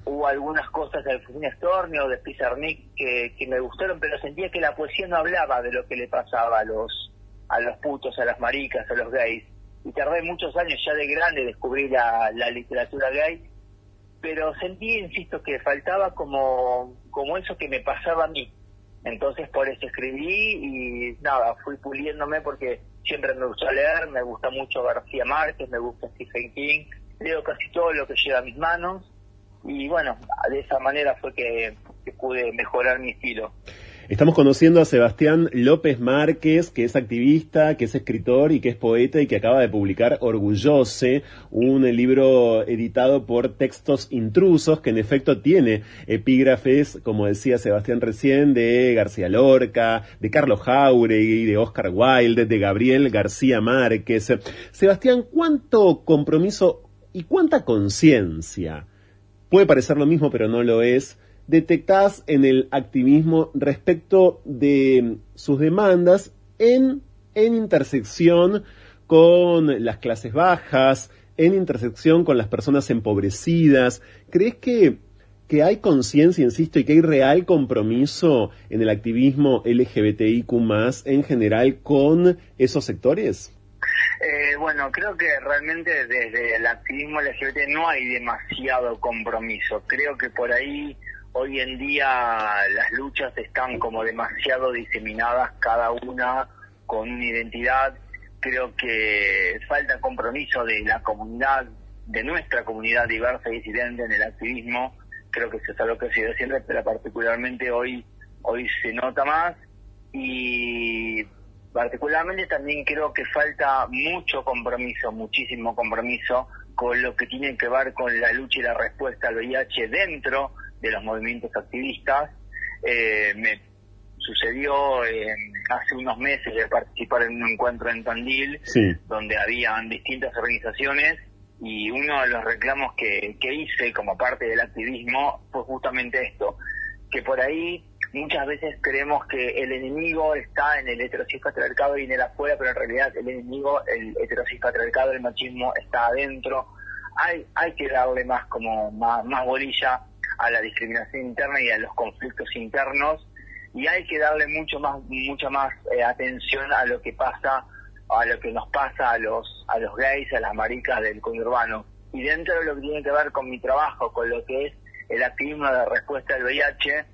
hubo algunas cosas de Alfonsina Storni o de Pizarnik que, me gustaron, pero sentía que la poesía no hablaba de lo que le pasaba a los, a los putos, a las maricas, a los gays. Y tardé muchos años ya de grande descubrir la, la literatura gay, pero sentí, insisto, que faltaba como, como eso que me pasaba a mí. Entonces por eso escribí y nada, fui puliéndome porque siempre me gusta leer, me gusta mucho García Márquez, me gusta Stephen King, leo casi todo lo que llega a mis manos y bueno, de esa manera fue que, pude mejorar mi estilo. Estamos conociendo a Sebastián López Márquez, que es activista, que es escritor y que es poeta y que acaba de publicar Orgullose, un libro editado por Textos Intrusos, que en efecto tiene epígrafes, como decía Sebastián recién, de García Lorca, de Carlos Jauregui, de Oscar Wilde, de Gabriel García Márquez. Sebastián, ¿cuánto compromiso y cuánta conciencia, puede parecer lo mismo pero no lo es, detectás en el activismo respecto de sus demandas en, en intersección con las clases bajas, en intersección con las personas empobrecidas. ¿Crees que, que hay conciencia, insisto, y que hay real compromiso en el activismo LGBTIQ en general con esos sectores? Eh, bueno, creo que realmente desde el activismo LGBT no hay demasiado compromiso. Creo que por ahí hoy en día las luchas están como demasiado diseminadas, cada una con una identidad. Creo que falta compromiso de la comunidad, de nuestra comunidad diversa y disidente en el activismo. Creo que eso es algo que se sido siempre, pero particularmente hoy, hoy se nota más. Y particularmente también creo que falta mucho compromiso, muchísimo compromiso con lo que tiene que ver con la lucha y la respuesta al VIH dentro de los movimientos activistas. Eh, me sucedió hace unos meses de participar en un encuentro en Tandil, donde habían distintas organizaciones y uno de los reclamos que, que hice como parte del activismo fue justamente esto, que por ahí muchas veces creemos que el enemigo está en el heterosis patriarcado y en el afuera, pero en realidad el enemigo, el heterosis patriarcado, el machismo está adentro. Hay, hay que darle más como más, más bolilla a la discriminación interna y a los conflictos internos y hay que darle mucho más mucha más eh, atención a lo que pasa a lo que nos pasa a los a los gays a las maricas del conurbano y dentro de lo que tiene que ver con mi trabajo con lo que es el activismo de respuesta al VIH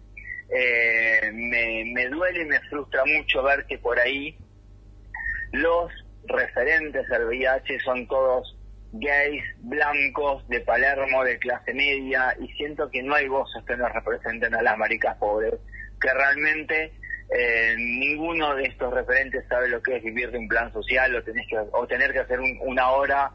eh, me, me duele y me frustra mucho ver que por ahí los referentes al VIH son todos gays, blancos, de Palermo, de clase media, y siento que no hay voces que nos representen a las maricas pobres, que realmente eh, ninguno de estos referentes sabe lo que es vivir de un plan social o, tenés que, o tener que hacer una hora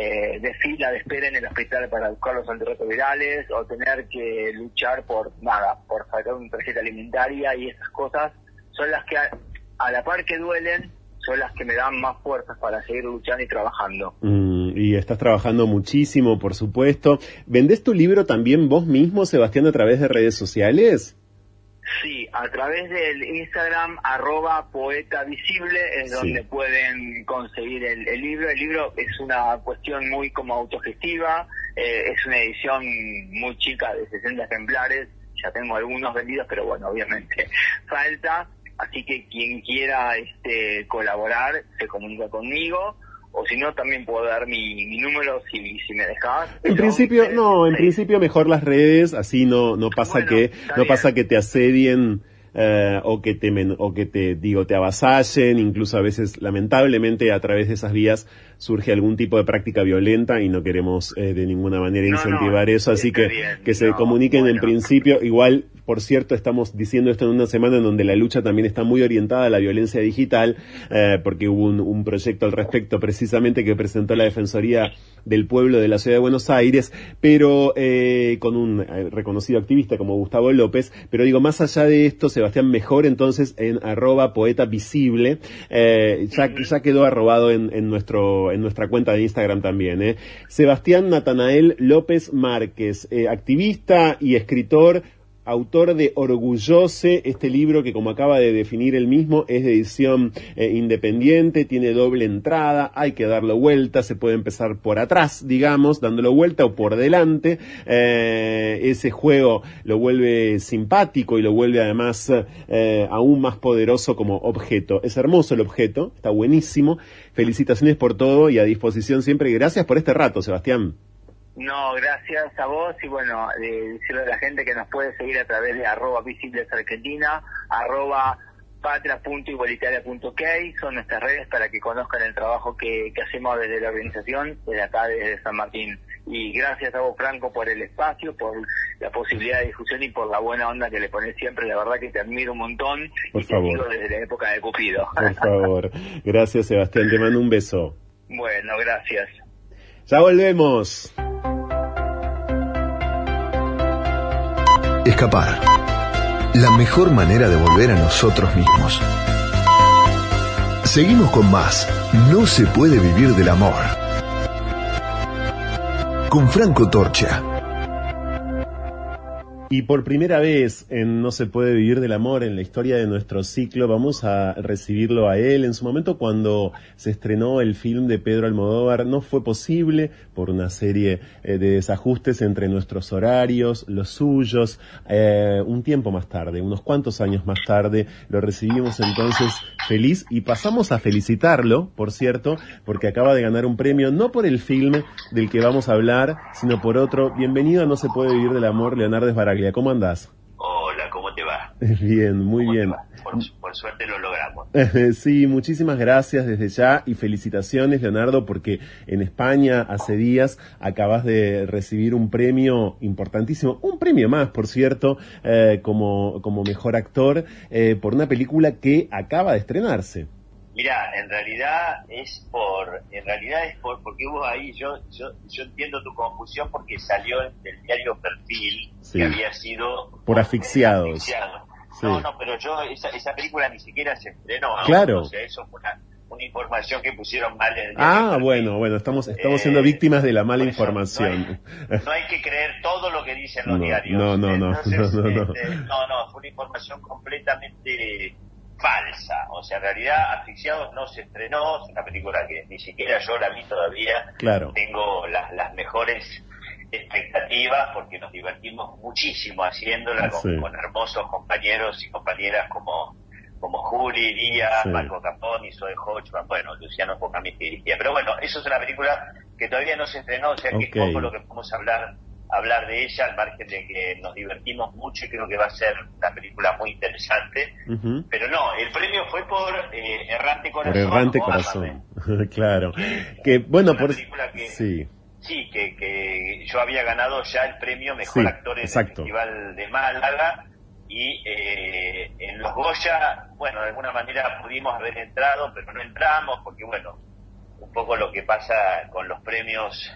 eh, de fila de espera en el hospital para buscar los antirretrovirales o tener que luchar por nada, por sacar una tarjeta alimentaria y esas cosas son las que a, la par que duelen son las que me dan más fuerzas para seguir luchando y trabajando. Mm, y estás trabajando muchísimo, por supuesto. ¿Vendés tu libro también vos mismo, Sebastián, a través de redes sociales? Sí, a través del Instagram arroba poeta visible es donde pueden conseguir el, libro. El libro es una cuestión muy como autogestiva, eh, es una edición muy chica de 60 ejemplares, ya tengo algunos vendidos, pero bueno, obviamente falta. Así que quien quiera este, colaborar se comunica conmigo o si no también puedo dar mi, número si, si me dejas. En principio, no, en principio mejor las redes, así no no pasa que no pasa que te asedien eh, o que te o que te digo te avasallen, incluso a veces lamentablemente a través de esas vías surge algún tipo de práctica violenta y no queremos eh, de ninguna manera incentivar eso, así que que se comuniquen en principio, igual por cierto, estamos diciendo esto en una semana en donde la lucha también está muy orientada a la violencia digital, eh, porque hubo un, proyecto al respecto precisamente que presentó la Defensoría del Pueblo de la Ciudad de Buenos Aires, pero eh, con un eh, reconocido activista como Gustavo López. Pero digo, más allá de esto, Sebastián, mejor entonces en arroba poeta visible, ya, quedó arrobado en, en nuestra cuenta de Instagram también. Sebastián Natanael López Márquez, activista y escritor autor de Orgullose, este libro que como acaba de definir él mismo es de edición eh, independiente, tiene doble entrada, hay que darlo vuelta, se puede empezar por atrás, digamos, dándolo vuelta o por delante. Eh, ese juego lo vuelve simpático y lo vuelve además eh, aún más poderoso como objeto. Es hermoso el objeto, está buenísimo. Felicitaciones por todo y a disposición siempre. Gracias por este rato, Sebastián. No, gracias a vos y bueno, decirle a la gente que nos puede seguir a través de arroba visibles argentina, arroba patria.igualitaria.k, son nuestras redes para que conozcan el trabajo que, hacemos desde la organización, desde acá, desde San Martín. Y gracias a vos, Franco, por el espacio, por la posibilidad de discusión y por la buena onda que le pones siempre. La verdad que te admiro un montón por y favor. te desde la época de Cupido. Por favor. Gracias, Sebastián. Te mando un beso. Bueno, gracias. Ya volvemos. Escapar. La mejor manera de volver a nosotros mismos. Seguimos con más. No se puede vivir del amor. Con Franco Torcha. Y por primera vez en No se puede vivir del amor en la historia de nuestro ciclo, vamos a recibirlo a él. En su momento cuando se estrenó el film de Pedro Almodóvar no fue posible por una serie eh, de desajustes entre nuestros horarios, los suyos. Eh, un tiempo más tarde, unos cuantos años más tarde, lo recibimos entonces feliz y pasamos a felicitarlo, por cierto, porque acaba de ganar un premio no por el film del que vamos a hablar, sino por otro. Bienvenido a No se puede vivir del amor, Leonardo ¿cómo andás? Hola, ¿cómo te va? Bien, muy bien. Por, suerte lo logramos. sí, muchísimas gracias desde ya y felicitaciones, Leonardo, porque en España hace días acabas de recibir un premio importantísimo, un premio más, por cierto, eh, como, como mejor actor eh, por una película que acaba de estrenarse. Mira, en realidad es por, en realidad es por, porque hubo ahí, yo, yo, yo entiendo tu confusión porque salió del diario Perfil, que había sido... Por asfixiados. No, no, pero yo, esa, esa película ni siquiera se estrenó. Claro. O sea, eso fue una, una información que pusieron mal en el Ah, bueno, bueno, estamos, estamos siendo eh, víctimas de la mala información. No hay, que creer todo lo que dicen los diarios. No, no, no, no, no, este, no, no, fue una información completamente falsa. O sea, en realidad Asfixiados no se estrenó, es una película que ni siquiera yo la vi todavía. Claro. Tengo las, las mejores expectativas porque nos divertimos muchísimo haciéndola con, hermosos compañeros y compañeras como como Juli Díaz, Marco Caponi, Zoe Hochman, bueno, Luciano Pocamí dirigía. Pero bueno, eso es una película que todavía no se estrenó, o sea que es poco lo que podemos hablar hablar de ella, al margen de que nos divertimos mucho y creo que va a ser una película muy interesante. Pero no, el premio fue por eh, Errante Corazón. Por Errante Corazón, claro. Que, bueno, por... sí. Sí, que, que yo había ganado ya el premio Mejor Actor en el Festival de Málaga y eh, en los Goya, bueno, de alguna manera pudimos haber entrado, pero no entramos porque, bueno, un poco lo que pasa con los premios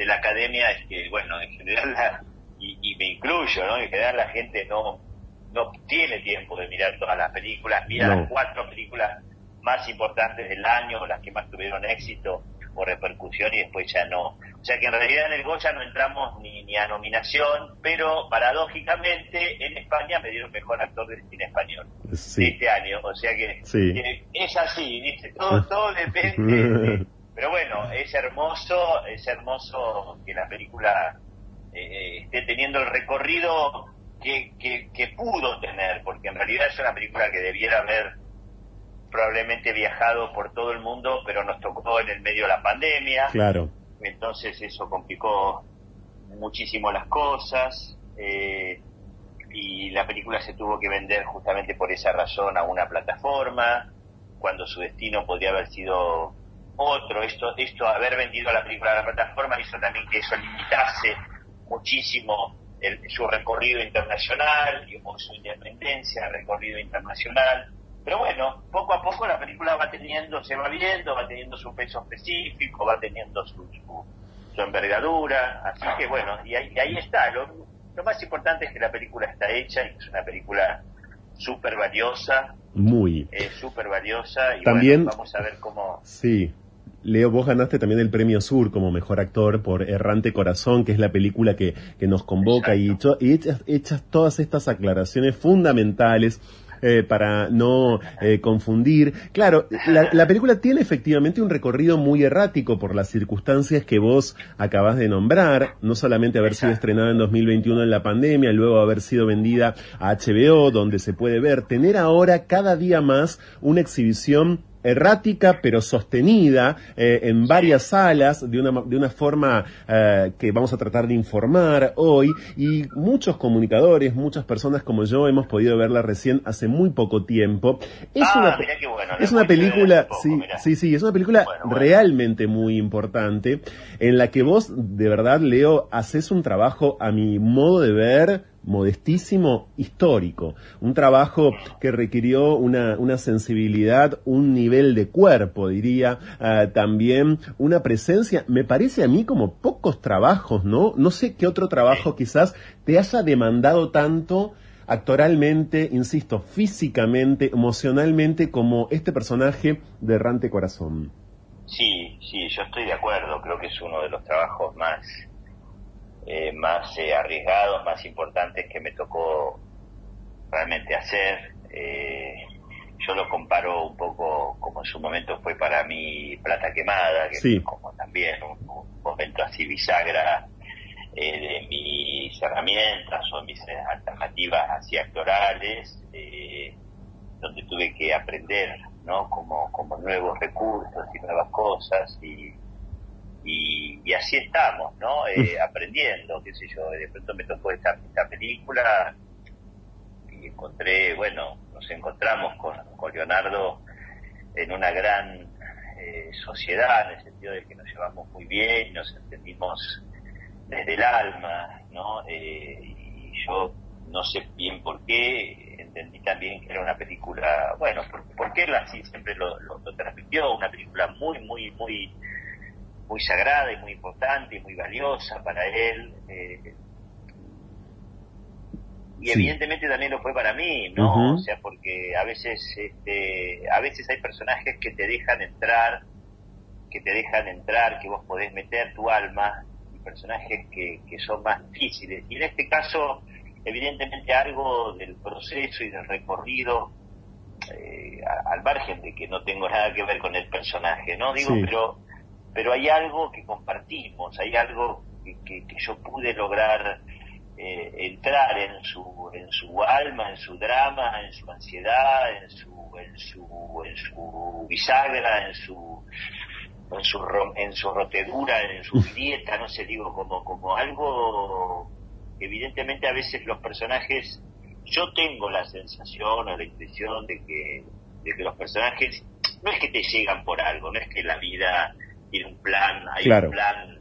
de la academia es que, bueno, en general, y, me incluyo, ¿no? En general la gente no, no tiene tiempo de mirar todas las películas, mira las cuatro películas más importantes del año, las que más tuvieron éxito o repercusión y después ya no. O sea que en realidad en el Goya no entramos ni, ni a nominación, pero paradójicamente en España me dieron mejor actor de cine español este año. O sea que, es así, ¿viste? Todo, todo depende Pero bueno, es hermoso, es hermoso que la película eh, esté teniendo el recorrido que, que, pudo tener, porque en realidad es una película que debiera haber probablemente viajado por todo el mundo, pero nos tocó en el medio de la pandemia. Claro. Entonces eso complicó muchísimo las cosas. Eh, y la película se tuvo que vender justamente por esa razón a una plataforma, cuando su destino podría haber sido otro, esto, esto haber vendido la película a la plataforma hizo también que eso limitase muchísimo su recorrido internacional, y su independencia, recorrido internacional. Pero bueno, poco a poco la película va teniendo, se va viendo, va teniendo su peso específico, va teniendo su, su, envergadura, así que bueno, y ahí, ahí está. Lo, lo, más importante es que la película está hecha y es una película súper valiosa. Muy. Es súper valiosa y También, vamos a ver cómo... Sí, Leo, vos ganaste también el premio Sur como mejor actor por Errante Corazón, que es la película que, que nos convoca. Y, y echas, todas estas aclaraciones fundamentales eh, para no eh, confundir. Claro, la, la, película tiene efectivamente un recorrido muy errático por las circunstancias que vos acabas de nombrar, no solamente haber sido estrenada en 2021 en la pandemia, luego haber sido vendida a HBO, donde se puede ver, tener ahora cada día más una exhibición errática pero sostenida eh, en varias salas de una, de una forma eh, que vamos a tratar de informar hoy. Y muchos comunicadores, muchas personas como yo hemos podido verla recién hace muy poco tiempo. Es ah, una, es una película, sí, sí, sí, es una película realmente muy importante en la que vos de verdad, Leo, haces un trabajo a mi modo de ver modestísimo histórico, un trabajo que requirió una, una sensibilidad, un nivel de cuerpo, diría, ah, también una presencia, me parece a mí como pocos trabajos, ¿no? No sé qué otro trabajo quizás te haya demandado tanto actoralmente, insisto, físicamente, emocionalmente, como este personaje de Errante Corazón. Sí, sí, yo estoy de acuerdo, creo que es uno de los trabajos más eh, más eh, arriesgados, más importantes que me tocó realmente hacer. Eh, yo lo comparo un poco como en su momento fue para mí Plata Quemada, que como también un, momento así bisagra de mis herramientas o mis alternativas así actorales, donde tuve que aprender, ¿no? Como, como nuevos recursos y nuevas cosas y y, así estamos, ¿no? Eh, aprendiendo, qué sé yo, de pronto me tocó esta, esta película y encontré, bueno, nos encontramos con, con Leonardo en una gran eh, sociedad, en el sentido de que nos llevamos muy bien, nos entendimos desde el alma, ¿no? Eh, y yo no sé bien por qué, entendí también que era una película, bueno, porque él así siempre lo, lo, lo transmitió, una película muy, muy, muy muy sagrada y muy importante y muy valiosa para él. Eh, y evidentemente también lo fue para mí, ¿no? O sea, porque a veces, este, a veces hay personajes que te dejan entrar, que te dejan entrar, que vos podés meter tu alma, y personajes que, que son más difíciles. Y en este caso, evidentemente algo del proceso y del recorrido, eh, al margen de que no tengo nada que ver con el personaje, ¿no? Digo, pero pero hay algo que compartimos, hay algo que, yo pude lograr eh, entrar en su, en su alma, en su drama, en su ansiedad, en su, en su, en su bisagra, en su, en su en su rotedura, en su grieta, no sé, digo, como, como algo evidentemente a veces los personajes, yo tengo la sensación o la impresión de que, de que los personajes no es que te llegan por algo, no es que la vida tiene un plan, hay un plan,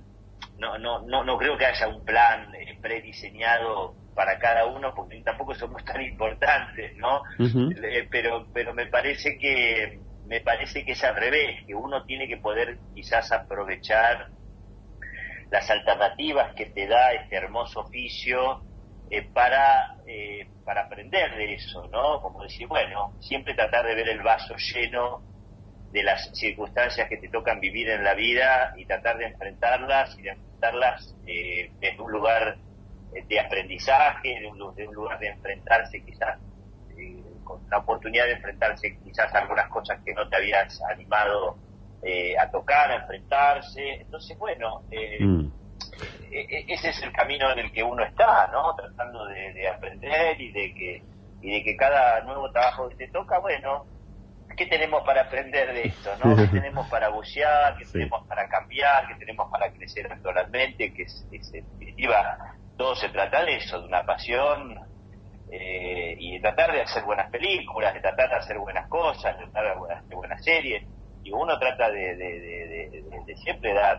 no, no, no, no creo que haya un plan eh, prediseñado para cada uno porque tampoco somos tan importantes, ¿no? Eh, pero, pero me parece que me parece que es al revés, que uno tiene que poder quizás aprovechar las alternativas que te da este hermoso oficio eh, para, eh, para aprender de eso, ¿no? Como decir, bueno, siempre tratar de ver el vaso lleno de las circunstancias que te tocan vivir en la vida y tratar de enfrentarlas y de enfrentarlas eh, desde un lugar de aprendizaje, de un, de un lugar de enfrentarse quizás con la oportunidad de enfrentarse quizás a algunas cosas que no te habías animado eh, a tocar, a enfrentarse. Entonces, bueno, eh, mm. e, e, ese es el camino en el que uno está, ¿no? Tratando de, aprender y de que y de que cada nuevo trabajo que te toca, bueno, ¿qué tenemos para aprender de esto, no? ¿Qué tenemos para bucear? ¿Qué tenemos para cambiar? ¿Qué tenemos para crecer actualmente? Que es, en definitiva todo se trata de eso, de una pasión eh, y de tratar de hacer buenas películas, de tratar de hacer buenas cosas, de tratar de hacer buenas series. Y uno trata de, siempre dar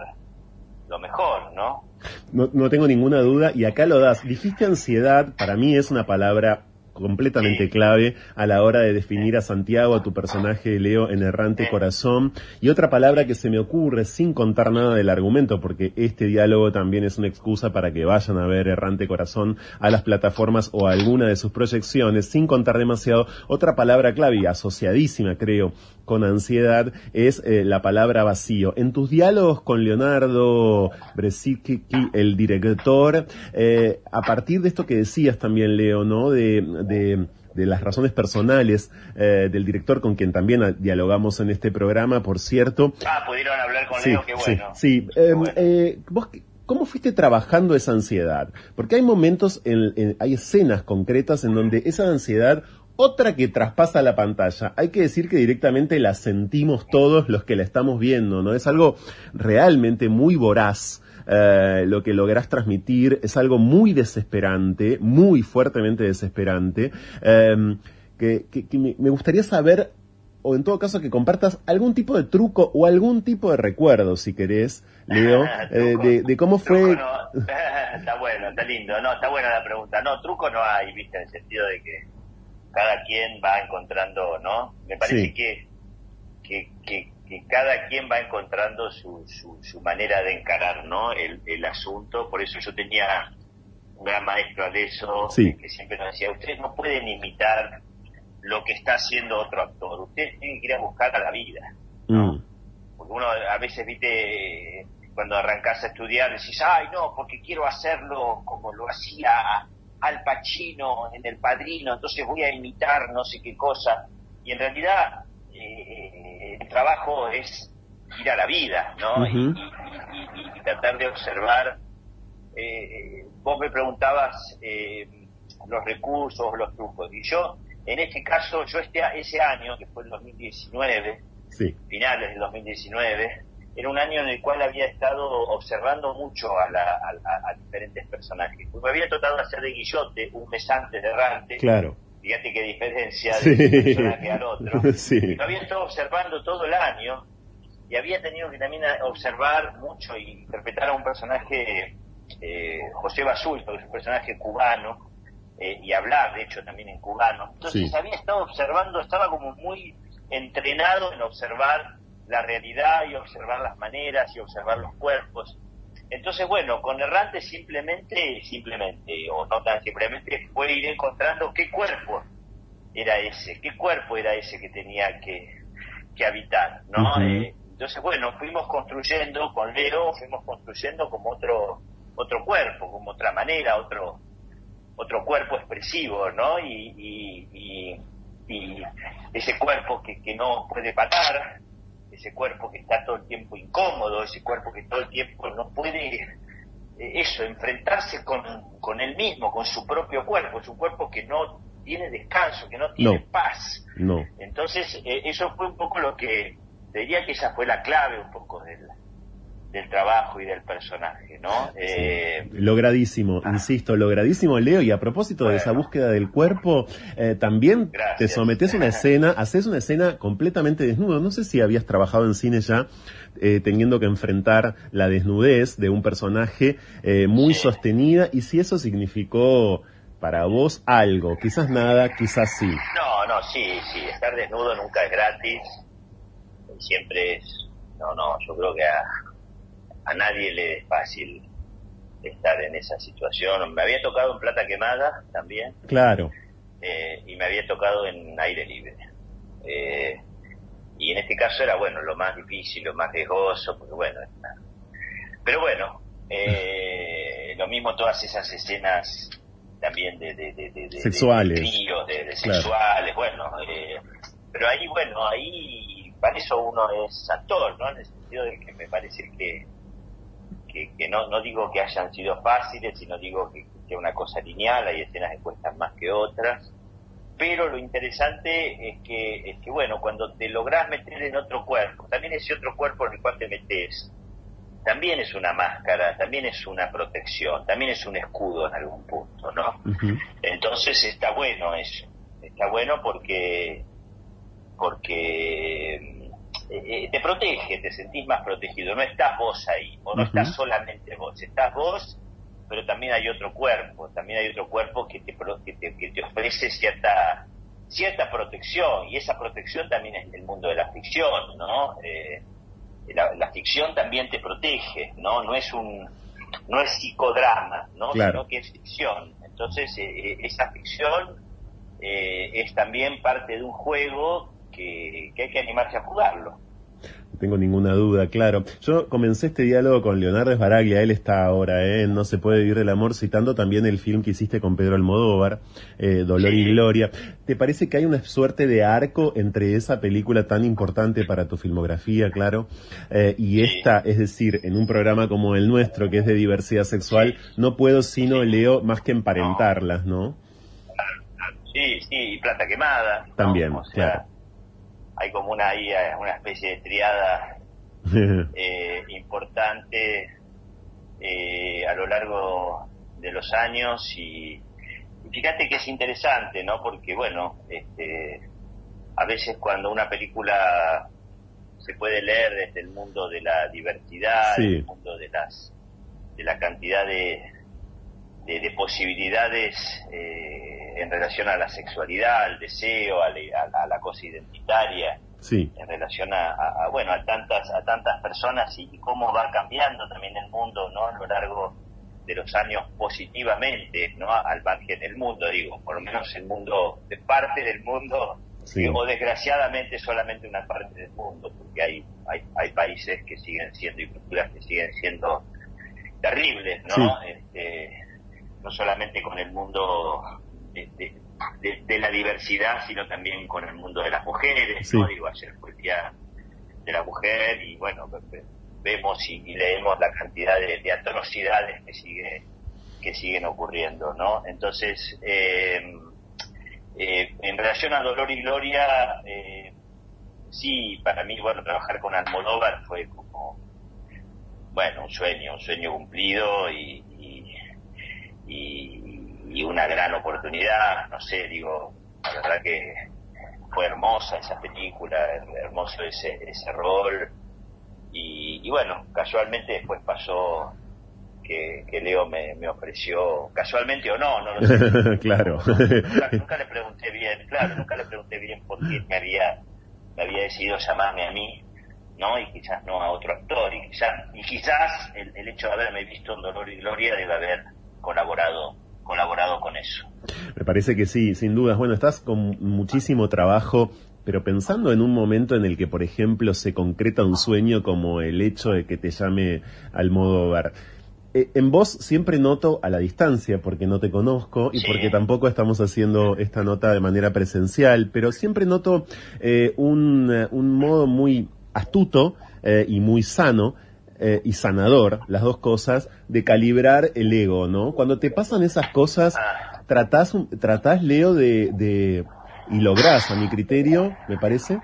lo mejor, ¿no? ¿no? No tengo ninguna duda, y acá lo das. Dijiste ansiedad, para mí es una palabra completamente clave a la hora de definir a Santiago, a tu personaje Leo en Errante Corazón. Y otra palabra que se me ocurre sin contar nada del argumento, porque este diálogo también es una excusa para que vayan a ver Errante Corazón a las plataformas o a alguna de sus proyecciones, sin contar demasiado. Otra palabra clave y asociadísima, creo, con ansiedad es eh, la palabra vacío. En tus diálogos con Leonardo Bresicki, el director, eh, a partir de esto que decías también, Leo, ¿no? De, de, las razones personales eh, del director con quien también dialogamos en este programa, por cierto. Ah, pudieron hablar con Leo, qué bueno. Sí, em, eh, ¿vos ¿Cómo fuiste trabajando esa ansiedad? Porque hay momentos, en, hay escenas concretas en donde esa ansiedad, otra que traspasa la pantalla, hay que decir que directamente la sentimos todos los que la estamos viendo, ¿no? Es algo realmente muy voraz. Eh, lo que lográs transmitir es algo muy desesperante, muy fuertemente desesperante, em, que, me, gustaría saber, o en todo caso que compartas algún tipo de truco o algún tipo de recuerdo, si querés, Leo, eh, de, cómo fue... está bueno, está lindo, no, está buena la pregunta. No, truco no hay, viste, en el sentido de que cada quien va encontrando, ¿no? Me parece que, que, que que cada quien va encontrando su, su, manera de encarar ¿no? el, el, asunto. Por eso yo tenía un gran maestro de eso que siempre nos decía, ustedes no pueden imitar lo que está haciendo otro actor, ustedes tienen que ir a buscar a la vida. Mm. Porque uno a veces, viste, cuando arrancas a estudiar, decís, ay, no, porque quiero hacerlo como lo hacía Al Pacino en El Padrino, entonces voy a imitar no sé qué cosa. Y en realidad eh, el trabajo es ir a la vida, ¿no? y, tratar de observar. Eh, vos me preguntabas eh, los recursos, los trucos, y yo, en este caso, yo este ese año, que fue el 2019, finales del 2019, era un año en el cual había estado observando mucho a, a, diferentes personajes. me había tratado de hacer de Guillote un mes antes de Errante. Claro fíjate qué diferencia de un personaje al otro. Sí. Lo había estado observando todo el año y había tenido que también observar mucho y interpretar a un personaje, eh, José Basulto, que es un personaje cubano, eh, y hablar, de hecho, también en cubano. Entonces había estado observando, estaba como muy entrenado en observar la realidad y observar las maneras y observar los cuerpos. Entonces, bueno, con Errante simplemente, simplemente, o no tan simplemente, fue ir encontrando qué cuerpo era ese, qué cuerpo era ese que tenía que, que habitar, ¿no? Eh, entonces, bueno, fuimos construyendo con Leo, fuimos construyendo como otro, otro cuerpo, como otra manera, otro, otro cuerpo expresivo, ¿no? Y, y, y, ese cuerpo que, que no puede patar, ese cuerpo que está todo el tiempo incómodo, ese cuerpo que todo el tiempo no puede, eh, eso, enfrentarse con, con él mismo, con su propio cuerpo, su cuerpo que no tiene descanso, que no tiene paz. No. Entonces, eh, eso fue un poco lo que diría que esa fue la clave un poco del, del trabajo y del personaje, ¿no? Eh, logradísimo, ah. insisto, logradísimo, Leo. Y a propósito de esa búsqueda del cuerpo, eh, también te sometes a una escena, haces una escena completamente desnudo. No sé si habías trabajado en cine ya eh, teniendo que enfrentar la desnudez de un personaje muy sostenida y si eso significó para vos algo, quizás nada, quizás sí. No, no, sí, sí, estar desnudo nunca es gratis, siempre es, no, no, yo creo que a, a nadie le es fácil estar en esa situación. Me había tocado en plata quemada también. Claro. Eh, y me había tocado en aire libre. Eh, y en este caso era, bueno, lo más difícil, lo más riesgoso, porque bueno. Pero bueno, eh, lo mismo todas esas escenas también de, de, de, sexuales, de, sexuales, bueno. pero ahí, bueno, ahí para eso uno es actor, ¿no? En el sentido de que me parece que que, no, no digo que hayan sido fáciles, sino digo que, es una cosa lineal, hay escenas que cuestan más que otras, pero lo interesante es que, es que, bueno, cuando te lográs meter en otro cuerpo, también ese otro cuerpo en el cual te metes, también es una máscara, también es una protección, también es un escudo en algún punto, ¿no? Entonces está bueno eso, está bueno porque porque eh, te protege, te sentís más protegido, no estás vos ahí, o no estás solamente vos, estás vos, pero también hay otro cuerpo, también hay otro cuerpo que te, que te, ofrece cierta cierta protección, y esa protección también es el mundo de la ficción, ¿no? Eh, la, ficción también te protege, ¿no? No es un no es psicodrama, ¿no? Sino que es ficción. Entonces, eh, esa ficción es también parte de un juego que, hay que animarse a jugarlo. No tengo ninguna duda, claro. Yo comencé este diálogo con Leonardo Esbaraglia, él está ahora, ¿eh? No se puede vivir del amor, citando también el film que hiciste con Pedro Almodóvar, eh, Dolor y Gloria. ¿Te parece que hay una suerte de arco entre esa película tan importante para tu filmografía, claro, eh, y esta, es decir, en un programa como el nuestro, que es de diversidad sexual, no puedo sino, Leo, más que emparentarlas, ¿no? Sí, sí, y Plata Quemada. También, claro hay como una, eh, una especie de triada eh, importante eh, a lo largo de los años y, fíjate que es interesante, ¿no? Porque, bueno, este, a veces cuando una película se puede leer desde el mundo de la diversidad, el mundo de las de la cantidad de, de, posibilidades eh, en relación a la sexualidad, al deseo, a, la cosa identitaria, en relación a, bueno a tantas a tantas personas y, cómo va cambiando también el mundo, ¿no? A lo largo de los años positivamente, ¿no? Al margen del mundo, digo, por lo menos el mundo, de parte del mundo, o desgraciadamente solamente una parte del mundo, porque hay, hay, hay países que siguen siendo y culturas que siguen siendo terribles, ¿no? Este, no solamente con el mundo de, la diversidad, sino también con el mundo de las mujeres, ¿no? Digo, ayer fue el Día de la Mujer y bueno, vemos y, leemos la cantidad de, atrocidades que sigue que siguen ocurriendo, ¿no? Entonces, eh, eh, en relación a Dolor y Gloria, eh, sí, para mí, bueno, trabajar con Almodóvar fue como, bueno, un sueño, un sueño cumplido y, y, una gran oportunidad, no sé, digo, la verdad que fue hermosa esa película, hermoso ese, ese rol, y, bueno, casualmente después pasó que, Leo me, me, ofreció, casualmente o no, no lo sé. claro. Nunca, le pregunté bien, claro, nunca le pregunté bien por qué me había, me había decidido llamarme a mí, ¿no? Y quizás no a otro actor, y quizás, y quizás el, el hecho de haberme visto en Dolor y Gloria debe haber colaborado colaborado con eso. Me parece que sí, sin dudas. Bueno, estás con muchísimo trabajo, pero pensando en un momento en el que, por ejemplo, se concreta un sueño como el hecho de que te llame al modo ver. Eh, en vos siempre noto a la distancia, porque no te conozco y porque tampoco estamos haciendo esta nota de manera presencial, pero siempre noto eh, un, un, modo muy astuto eh, y muy sano eh, y sanador, las dos cosas, de calibrar el ego, ¿no? Cuando te pasan esas cosas, tratás, tratás Leo, de, y lográs, a mi criterio, me parece,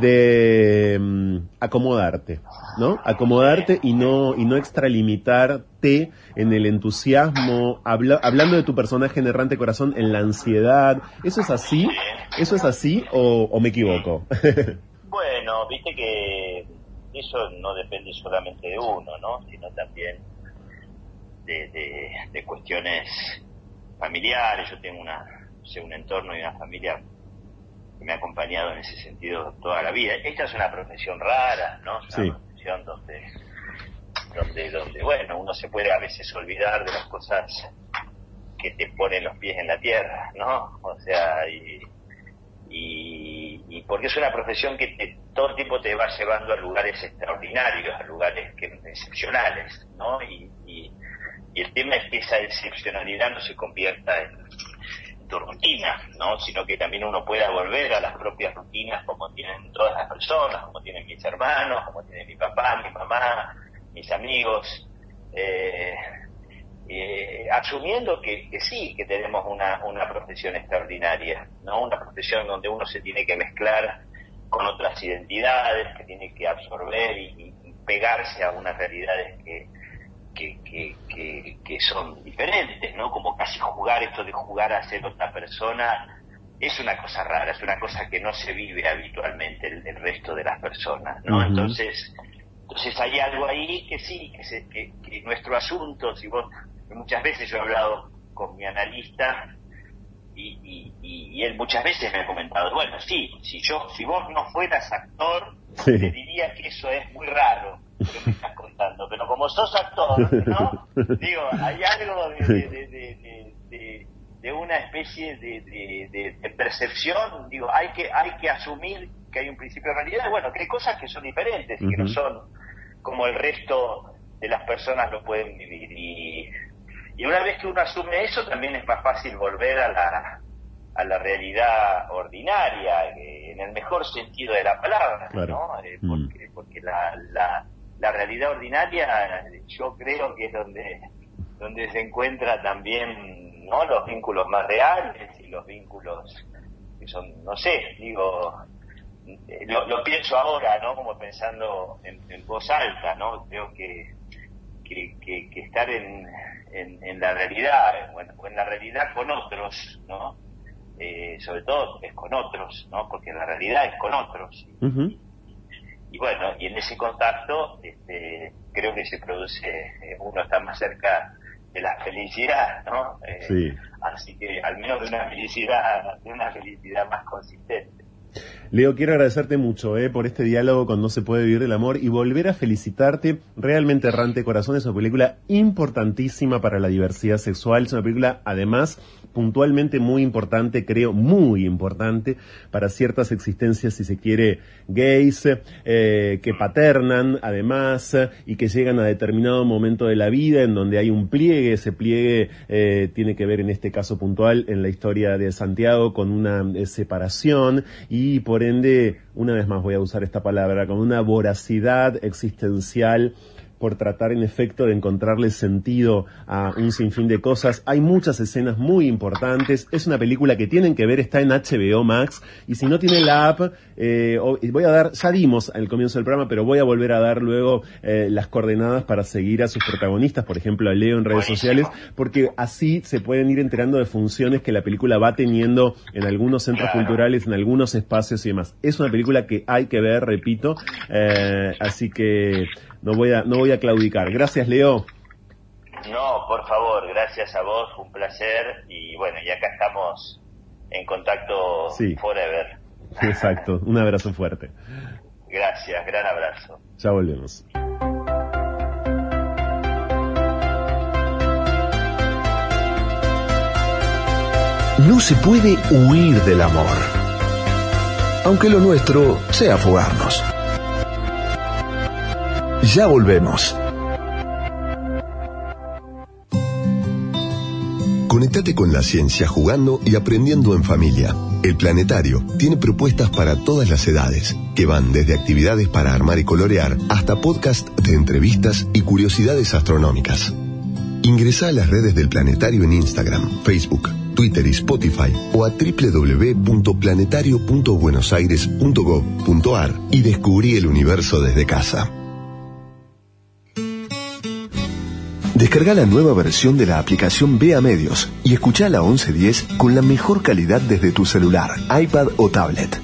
de mm, acomodarte, ¿no? Acomodarte y no, y no extralimitarte en el entusiasmo, hablando de tu personaje en Errante Corazón, en la ansiedad. ¿Eso es así? ¿Eso es así o, me equivoco? bueno, viste que eso no depende solamente de uno, ¿no? Sino también de, de cuestiones familiares. Yo tengo una, un entorno y una familia que me ha acompañado en ese sentido toda la vida. Esta es una profesión rara, ¿no? Es una profesión donde, donde, donde, bueno, uno se puede a veces olvidar de las cosas que te ponen los pies en la tierra, ¿no? O sea, y, y, porque es una profesión que todo el tiempo te va llevando a lugares extraordinarios, a lugares que, excepcionales, ¿no? Y, y, y el tema es que esa excepcionalidad no se convierta en, tu rutina, ¿no? Sino que también uno pueda volver a las propias rutinas como tienen todas las personas, como tienen mis hermanos, como tiene mi papá, mi mamá, mis amigos, eh, eh, asumiendo que, sí, que tenemos una, una profesión extraordinaria, ¿no? Una profesión donde uno se tiene que mezclar con otras identidades, que tiene que absorber y pegarse a unas realidades que, que, que, son diferentes, ¿no? Como casi jugar esto de jugar a ser otra persona es una cosa rara, es una cosa que no se vive habitualmente el, el resto de las personas, ¿no? Entonces, entonces hay algo ahí que sí, que, que, nuestro asunto, si vos, muchas veces yo he hablado con mi analista y, y, él muchas veces me ha comentado, bueno, sí, si yo, si vos no fueras actor, te diría que eso es muy raro que me estás contando, pero como sos actor, ¿no? Digo, hay algo de, de, una especie de, percepción, digo, hay que, hay que asumir que hay un principio de realidad, bueno, que hay cosas que son diferentes y que no son como el resto de las personas lo pueden vivir. Y, y una vez que uno asume eso, también es más fácil volver a la, a la realidad ordinaria, eh, en el mejor sentido de la palabra, ¿no? Eh, mm. porque, porque la, la, la realidad ordinaria yo creo que es donde, donde se encuentra también no los vínculos más reales y los vínculos que son, no sé, digo, lo, pienso ahora, ¿no? Como pensando en, voz alta, ¿no? Creo que, que, que, estar en, en, la realidad, bueno, en la realidad con otros, ¿no? Eh, sobre todo es con otros, ¿no? Porque la realidad es con otros y bueno, y en ese contacto este, creo que se produce, eh, uno está más cerca de la felicidad, ¿no? Eh, así que al menos de una felicidad, de una felicidad más consistente. Leo, quiero agradecerte mucho eh, por este diálogo con No se puede vivir del amor y volver a felicitarte. Realmente Errante Corazón es una película importantísima para la diversidad sexual. Es una película, además, puntualmente muy importante, creo, muy importante para ciertas existencias, si se quiere, gays, eh, que paternan, además, y que llegan a determinado momento de la vida en donde hay un pliegue. Ese pliegue eh, tiene que ver, en este caso puntual, en la historia de Santiago, con una separación y por ende, una vez más voy a usar esta palabra, con una voracidad existencial por tratar en efecto de encontrarle sentido a un sinfín de cosas. Hay muchas escenas muy importantes. Es una película que tienen que ver, está en HBO Max. Y si no tienen la app, eh, voy a dar, ya dimos al comienzo del programa, pero voy a volver a dar luego eh, las coordenadas para seguir a sus protagonistas, por ejemplo a Leo en redes sociales, porque así se pueden ir enterando de funciones que la película va teniendo en algunos centros culturales, en algunos espacios y demás. Es una película que hay que ver, repito. Eh, así que no voy a, no voy a claudicar. Gracias, Leo. No, por favor, gracias a vos, un placer y bueno, y acá estamos en contacto forever. Exacto, un abrazo fuerte. Gracias, gran abrazo. Ya volvemos. No se puede huir del amor, aunque lo nuestro sea fugarnos. Ya volvemos. Conectate con la ciencia jugando y aprendiendo en familia. El Planetario tiene propuestas para todas las edades, que van desde actividades para armar y colorear hasta podcast de entrevistas y curiosidades astronómicas. Ingresa a las redes del Planetario en Instagram, Facebook, Twitter y Spotify o a www.planetario.buenosaires.gov.ar y descubrí el universo desde casa. Descarga la nueva versión de la aplicación Vea Medios y escucha la 1110 con la mejor calidad desde tu celular, iPad o tablet.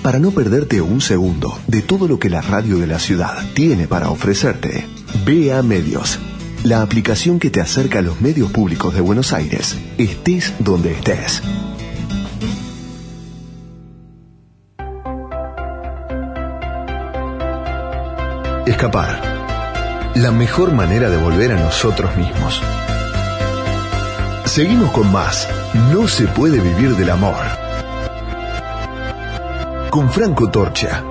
Para no perderte un segundo de todo lo que la radio de la ciudad tiene para ofrecerte, Vea Medios, la aplicación que te acerca a los medios públicos de Buenos Aires, estés donde estés. Escapar. La mejor manera de volver a nosotros mismos. Seguimos con más. No se puede vivir del amor con Franco Torcha.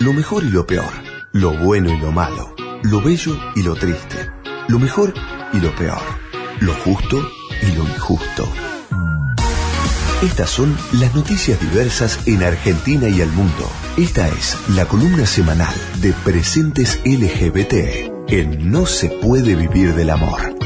Lo mejor y lo peor, lo bueno y lo malo, lo bello y lo triste, lo mejor y lo peor, lo justo y lo injusto. Estas son las noticias diversas en Argentina y al mundo. Esta es la columna semanal de Presentes LGBT en No se puede vivir del amor.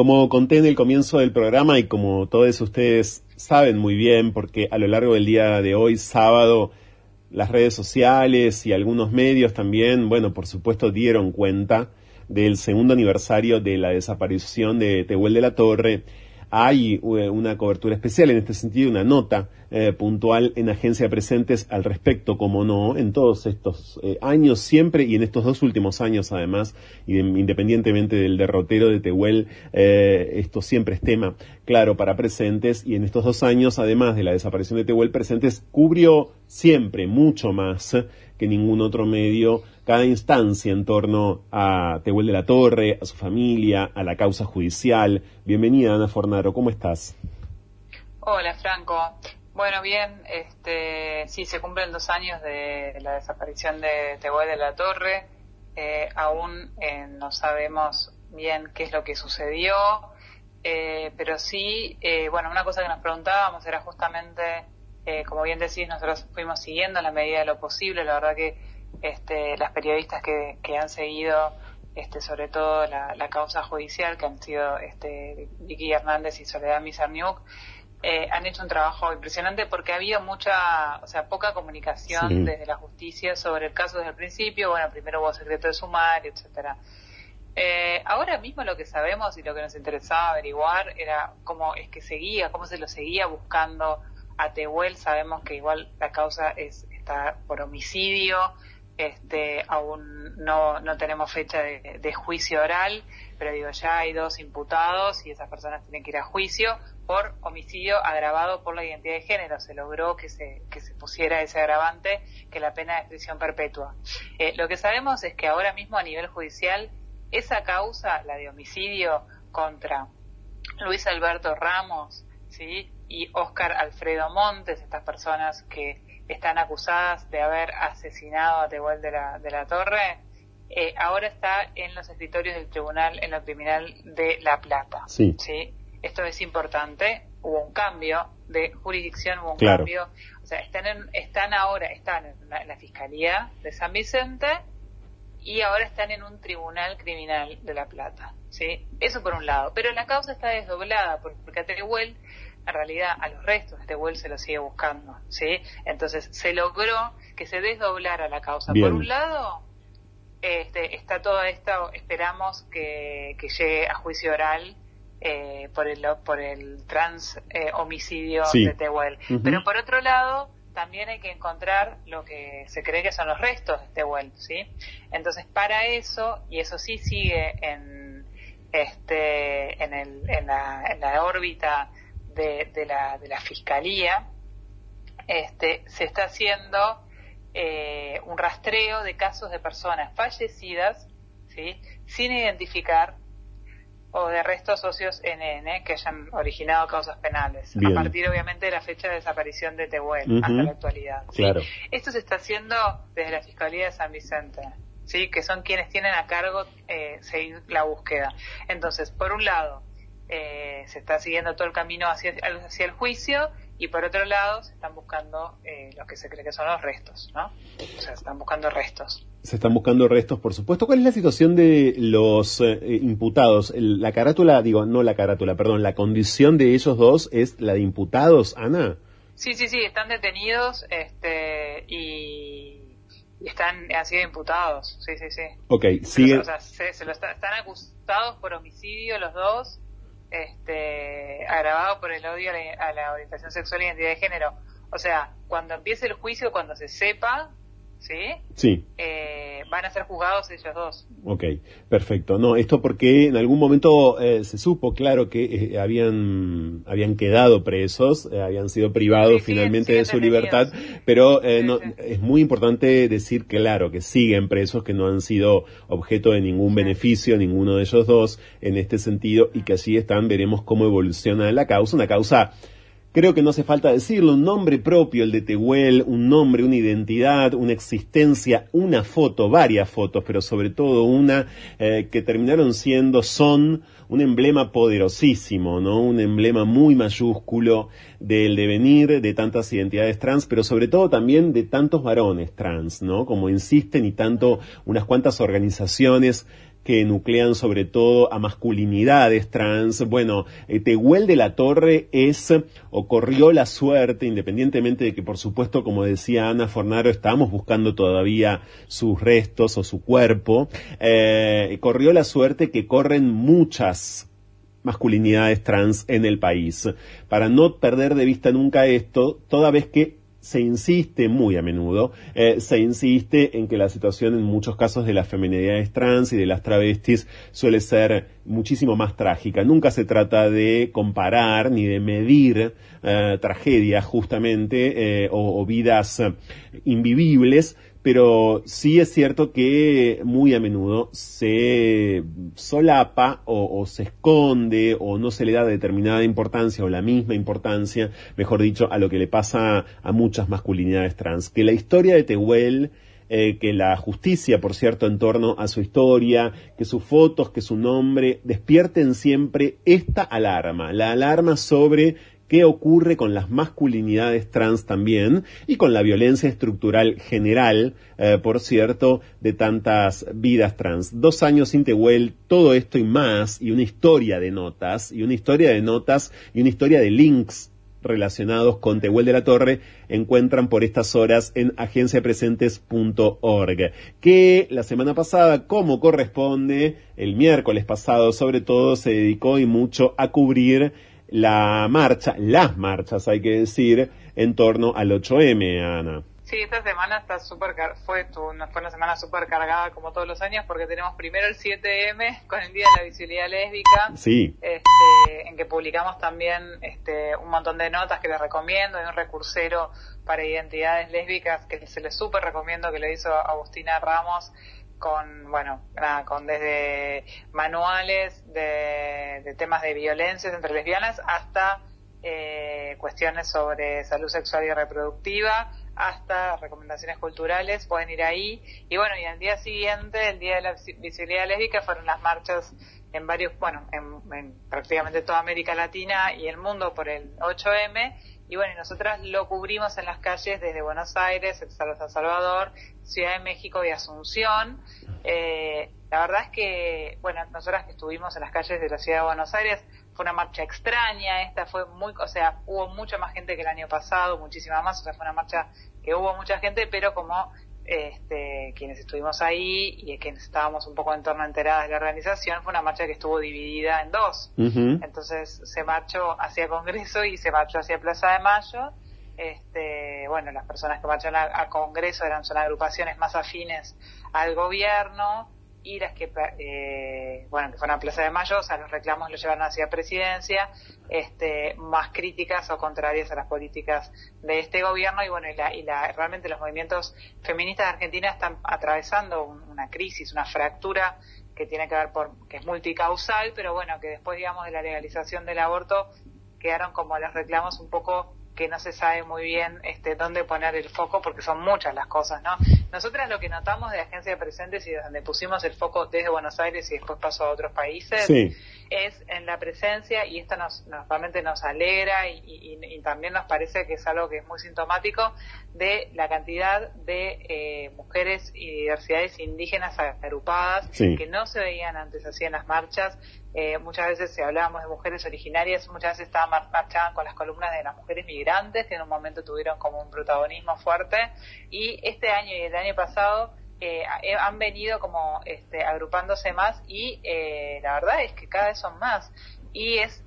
Como conté en el comienzo del programa y como todos ustedes saben muy bien, porque a lo largo del día de hoy, sábado, las redes sociales y algunos medios también, bueno, por supuesto, dieron cuenta del segundo aniversario de la desaparición de Tehuel de la Torre hay eh, una cobertura especial en este sentido, una nota eh, puntual en Agencia Presentes al respecto, como no, en todos estos eh, años siempre y en estos dos últimos años además, y independientemente del derrotero de Tehuel, esto siempre es tema claro para Presentes y en estos dos años, además de la desaparición de Tehuel, Presentes cubrió siempre mucho más que ningún otro medio cada instancia en torno a Tehuel de la Torre, a su familia, a la causa judicial. Bienvenida, Ana Fornaro, ¿cómo estás? Hola, Franco. Bueno, bien, este, sí, se cumplen dos años de la desaparición de Tehuel de la Torre. Eh, aún eh, no sabemos bien qué es lo que sucedió, eh, pero sí, bueno, una cosa que nos preguntábamos era justamente eh, como bien decís, nosotros fuimos siguiendo en la medida de lo posible. La verdad que este, las periodistas que, han seguido, este, sobre todo la, causa judicial, que han sido este, Vicky Hernández y Soledad Mizarniuk, eh, han hecho un trabajo impresionante porque ha habido mucha, o sea, poca comunicación desde la justicia sobre el caso desde el principio. Bueno, primero hubo secreto de sumario, etcétera. Eh, ahora mismo lo que sabemos y lo que nos interesaba averiguar era cómo es que seguía, cómo se lo seguía buscando a Tehuel sabemos que igual la causa es está por homicidio, este, aún no, no tenemos fecha de, juicio oral, pero digo, ya hay dos imputados y esas personas tienen que ir a juicio por homicidio agravado por la identidad de género. Se logró que se, que se pusiera ese agravante que la pena de prisión perpetua. Eh, lo que sabemos es que ahora mismo a nivel judicial, esa causa, la de homicidio contra Luis Alberto Ramos, ¿sí? Y Oscar Alfredo Montes, estas personas que están acusadas de haber asesinado a Tehuel de la, de la Torre, eh, ahora está en los escritorios del Tribunal en lo Criminal de La Plata. Sí. Esto es importante. Hubo un cambio de jurisdicción, hubo un cambio. O sea, están, están ahora, están en la, Fiscalía de San Vicente y ahora están en un Tribunal Criminal de La Plata. ¿sí? Eso por un lado. Pero la causa está desdoblada porque a Tehuel en realidad a los restos de este Tehuel se lo sigue buscando, ¿sí? Entonces se logró que se desdoblara la causa. Por un lado, este, está todo esto, esperamos que, llegue a juicio oral eh, por el por el trans eh, homicidio de Tehuel. Pero por otro lado, también hay que encontrar lo que se cree que son los restos de Tehuel, ¿sí? Entonces, para eso, y eso sí sigue en, este, en, el, en, la, en la órbita de, la, de la Fiscalía, este, se está haciendo eh, un rastreo de casos de personas fallecidas, ¿sí? sin identificar, o de restos socios NN que hayan originado causas penales, a partir obviamente de la fecha de desaparición de Tehuel hasta la actualidad. Esto se está haciendo desde la Fiscalía de San Vicente, ¿sí? que son quienes tienen a cargo eh, seguir la búsqueda. Entonces, por un lado, eh, se está siguiendo todo el camino hacia, hacia el juicio y por otro lado se están buscando eh, lo que se cree que son los restos, ¿no? O sea, se están buscando restos. Se están buscando restos, por supuesto. ¿Cuál es la situación de los eh, imputados? la carátula, digo, no la carátula, perdón, la condición de ellos dos es la de imputados, Ana. Sí, sí, sí, están detenidos este, y, están, han sido imputados, sí, sí, sí. Ok, sigue. O sea, se, están acusados por homicidio los dos este, agravado por el odio a la, orientación sexual y identidad de género. O sea, cuando empiece el juicio, cuando se sepa, ¿sí? Sí. Eh, van a ser juzgados ellos dos. Ok, perfecto. No, esto porque en algún momento eh, se supo, claro, que eh, habían, habían quedado presos, habían sido privados finalmente de su libertad, pero no, es muy importante decir, claro, que siguen presos, que no han sido objeto de ningún beneficio, ninguno de ellos dos, en este sentido, y que así están, veremos cómo evoluciona la causa, una causa Creo que no hace falta decirlo, un nombre propio, el de Tehuel, un nombre, una identidad, una existencia, una foto, varias fotos, pero sobre todo una eh, que terminaron siendo, son un emblema poderosísimo, ¿no? Un emblema muy mayúsculo del devenir de tantas identidades trans, pero sobre todo también de tantos varones trans, ¿no? Como insisten y tanto unas cuantas organizaciones que nuclean sobre todo a masculinidades trans. Bueno, eh, Tehuel de la Torre es o corrió la suerte, independientemente de que por supuesto, como decía Ana Fornaro, estamos buscando todavía sus restos o su cuerpo, eh, corrió la suerte que corren muchas masculinidades trans en el país. Para no perder de vista nunca esto, toda vez que se insiste muy a menudo, eh, se insiste en que la situación en muchos casos de las feminidades trans y de las travestis suele ser muchísimo más trágica. Nunca se trata de comparar ni de medir eh, tragedias justamente eh, o, vidas invivibles, pero sí es cierto que muy a menudo se solapa o, se esconde o no se le da determinada importancia o la misma importancia, mejor dicho, a lo que le pasa a muchas masculinidades trans. Que la historia de Tehuel, eh, que la justicia, por cierto, en torno a su historia, que sus fotos, que su nombre, despierten siempre esta alarma, la alarma sobre qué ocurre con las masculinidades trans también y con la violencia estructural general, eh, por cierto, de tantas vidas trans. Dos años sin Tehuel, todo esto y más, y una historia de notas, y una historia de notas, y una historia de links relacionados con Tehuel de la Torre encuentran por estas horas en agenciapresentes.org, que la semana pasada, como corresponde, el miércoles pasado sobre todo, se dedicó y mucho a cubrir la marcha, las marchas hay que decir, en torno al 8M, Ana. Sí, esta semana está super fue, fue una semana súper cargada como todos los años porque tenemos primero el 7M con el Día de la Visibilidad Lésbica, sí. este, en que publicamos también este, un montón de notas que les recomiendo, hay un recursero para identidades lésbicas que se les súper recomiendo que le hizo Agustina Ramos, con, bueno, con desde manuales de, temas de violencias entre lesbianas hasta eh, cuestiones sobre salud sexual y reproductiva, hasta recomendaciones culturales, pueden ir ahí. Y bueno, y al día siguiente, el Día de la Visibilidad Lésbica, fueron las marchas en varios, bueno, en, prácticamente toda América Latina y el mundo por el 8M. Y bueno, y nosotras lo cubrimos en las calles desde Buenos Aires, San Salvador, Ciudad de México y Asunción. Eh, la verdad es que, bueno, nosotras que estuvimos en las calles de la Ciudad de Buenos Aires, fue una marcha extraña, esta fue muy, o sea, hubo mucha más gente que el año pasado, muchísima más, o sea, fue una marcha que hubo mucha gente, pero como este, quienes estuvimos ahí y quienes estábamos un poco en torno enteradas de la organización, fue una marcha que estuvo dividida en dos. Entonces se marchó hacia Congreso y se marchó hacia Plaza de Mayo. Este, bueno, las personas que marcharon a, Congreso eran son agrupaciones más afines al gobierno y las que, eh, bueno, que fueron a Plaza de Mayo, o sea, los reclamos los llevaron hacia presidencia, este, más críticas o contrarias a las políticas de este gobierno y bueno, y, la, y la, realmente los movimientos feministas de Argentina están atravesando una crisis, una fractura que tiene que ver por, que es multicausal, pero bueno, que después, digamos, de la legalización del aborto quedaron como los reclamos un poco que no se sabe muy bien este, dónde poner el foco porque son muchas las cosas, ¿no? Nosotras lo que notamos de Agencia de Presentes y donde pusimos el foco desde Buenos Aires y después pasó a otros países es en la presencia y esto nos, realmente nos alegra y, también nos parece que es algo que es muy sintomático de la cantidad de eh, mujeres y diversidades indígenas agrupadas que no se veían antes así en las marchas. Eh, muchas veces si hablábamos de mujeres originarias, muchas veces estaban marchaban con las columnas de las mujeres migrantes, que en un momento tuvieron como un protagonismo fuerte, y este año y el año pasado eh, eh, han venido como este, agrupándose más y la verdad es que cada vez son más. Y es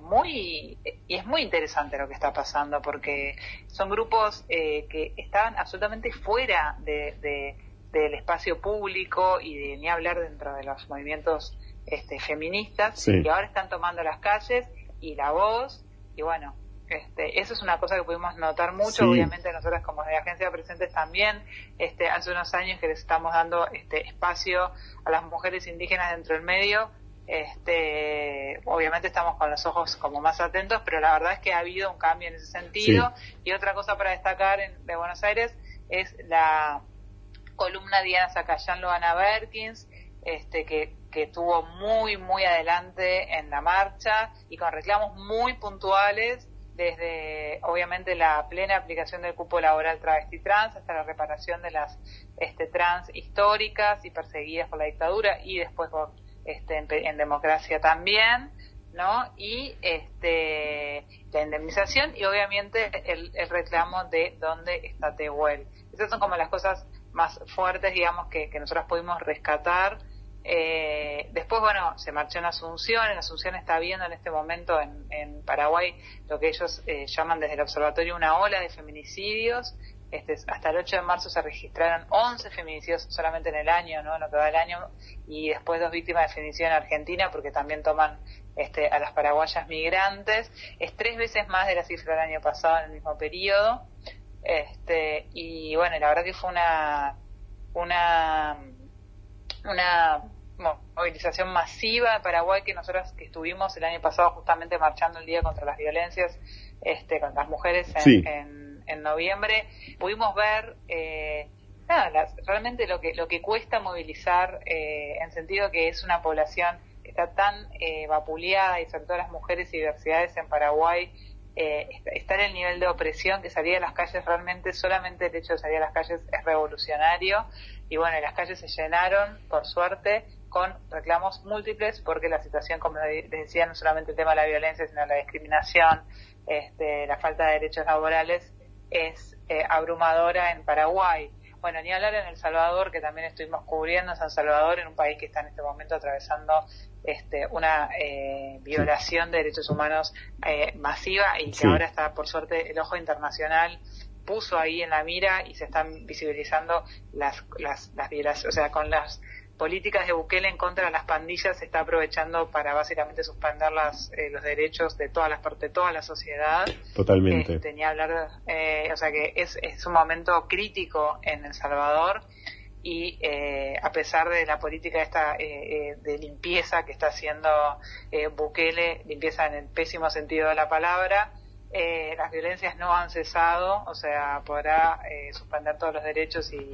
muy y es muy interesante lo que está pasando porque son grupos que estaban absolutamente fuera de, del espacio público y de ni hablar dentro de los movimientos este, feministas que ahora están tomando las calles y la voz y bueno este, eso es una cosa que pudimos notar mucho obviamente nosotros como de agencia presentes también este, hace unos años que les estamos dando este espacio a las mujeres indígenas dentro del medio este, obviamente estamos con los ojos como más atentos, pero la verdad es que ha habido un cambio en ese sentido. Y otra cosa para destacar en, de Buenos Aires es la columna Diana Zacayán Loana Berkins, este, que que estuvo muy, muy adelante en la marcha y con reclamos muy puntuales desde obviamente la plena aplicación del cupo laboral travesti trans hasta la reparación de las este, trans históricas y perseguidas por la dictadura y después este, en, democracia también, ¿no? Y este, la indemnización y obviamente el, reclamo de dónde está Tehuel. Esas son como las cosas más fuertes, digamos, que, que nosotros pudimos rescatar eh, después, bueno, se marchó en Asunción. En Asunción está viendo en este momento en, Paraguay lo que ellos eh, llaman desde el observatorio una ola de feminicidios. Este, hasta el 8 de marzo se registraron 11 feminicidios solamente en el año, ¿no? No todo el año. Y después dos víctimas de feminicidio en Argentina porque también toman este, a las paraguayas migrantes. Es tres veces más de la cifra del año pasado en el mismo periodo. Este, y bueno, la verdad que fue una, una, una movilización masiva en Paraguay que nosotros que estuvimos el año pasado justamente marchando el día contra las violencias este, contra las mujeres en, en, noviembre, pudimos ver eh, nada, realmente lo que, lo que cuesta movilizar eh, en sentido que es una población que está tan eh, vapuleada y sobre todo las mujeres y diversidades en Paraguay eh, está en el nivel de opresión que salir a las calles realmente solamente el hecho de salir a las calles es revolucionario. Y bueno las calles se llenaron por suerte con reclamos múltiples porque la situación, como les decía, no solamente el tema de la violencia, sino la discriminación, este, la falta de derechos laborales es eh, abrumadora en Paraguay. Bueno, ni hablar en El Salvador, que también estuvimos cubriendo San Salvador, en un país que está en este momento atravesando este, una eh, violación de derechos humanos eh, masiva y que ahora está, por suerte, el ojo internacional puso ahí en la mira y se están visibilizando las, las, las violaciones, o sea, con las políticas de Bukele en contra de las pandillas se está aprovechando para básicamente suspender las, eh, los derechos de todas las partes, de toda la sociedad. Totalmente. Tenía este, hablar, eh, o sea que es, es un momento crítico en El Salvador y eh, a pesar de la política esta de limpieza que está haciendo Bukele, limpieza en el pésimo sentido de la palabra, las violencias no han cesado, o sea, podrá suspender todos los derechos y,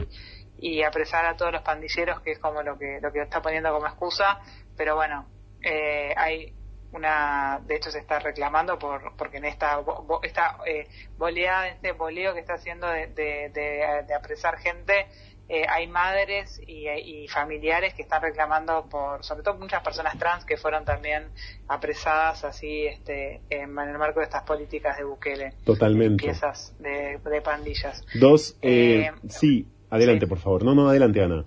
y apresar a todos los pandilleros, que es como lo que, lo que está poniendo como excusa, pero bueno, eh, hay una, de hecho se está reclamando por, porque en esta, esta eh, boleada, este boleo que está haciendo de, de, apresar gente, eh, hay madres y, familiares que están reclamando por, sobre todo muchas personas trans que fueron también apresadas así, este, en, el marco de estas políticas de Bukele. Totalmente. Piezas de, de pandillas. Dos, eh, sí, Adelante, por favor. No, no, adelante, Ana.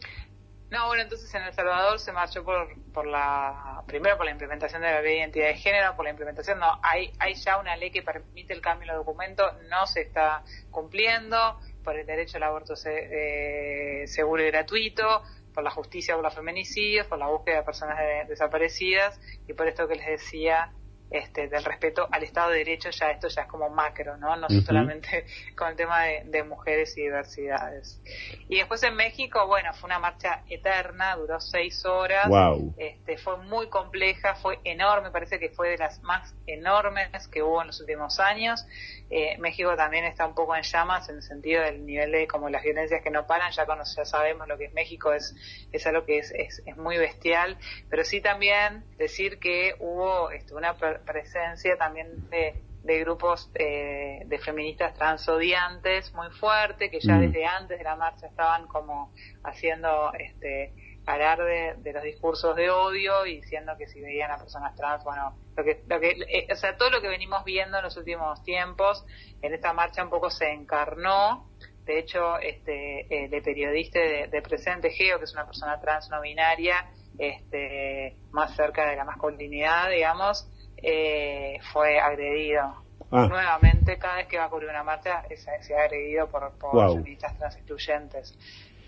No, bueno, entonces en El Salvador se marchó por, por la, primero por la implementación de la ley de identidad de género, por la implementación, no, hay, hay ya una ley que permite el cambio de documentos, no se está cumpliendo, por el derecho al aborto eh, seguro y gratuito, por la justicia por los feminicidios, por la búsqueda de personas desaparecidas y por esto que les decía este, del respeto al Estado de Derecho, ya esto ya es como macro, ¿no? No solamente con el tema de, mujeres y diversidades. Y después en México, bueno, fue una marcha eterna, duró seis horas, este, fue muy compleja, fue enorme, parece que fue de las más enormes que hubo en los últimos años. Eh, México también está un poco en llamas en el sentido del nivel de como las violencias que no paran, ya, ya sabemos lo que es México, es, es algo que es, es, muy bestial, pero sí también decir que hubo este, una presencia también de, de grupos eh, de feministas transodiantes muy fuerte, que ya mm. desde antes de la marcha estaban como haciendo este parar de, los discursos de odio y diciendo que si veían a personas trans, bueno, lo que, lo que, eh, o sea, todo lo que venimos viendo en los últimos tiempos, en esta marcha un poco se encarnó. De hecho, este, el de periodista de, Presente Geo, que es una persona trans no binaria, este, más cerca de la masculinidad, digamos, eh, fue agredido. Ah. Nuevamente, cada vez que va a ocurrir una marcha, se, ha agredido por, por feministas trans excluyentes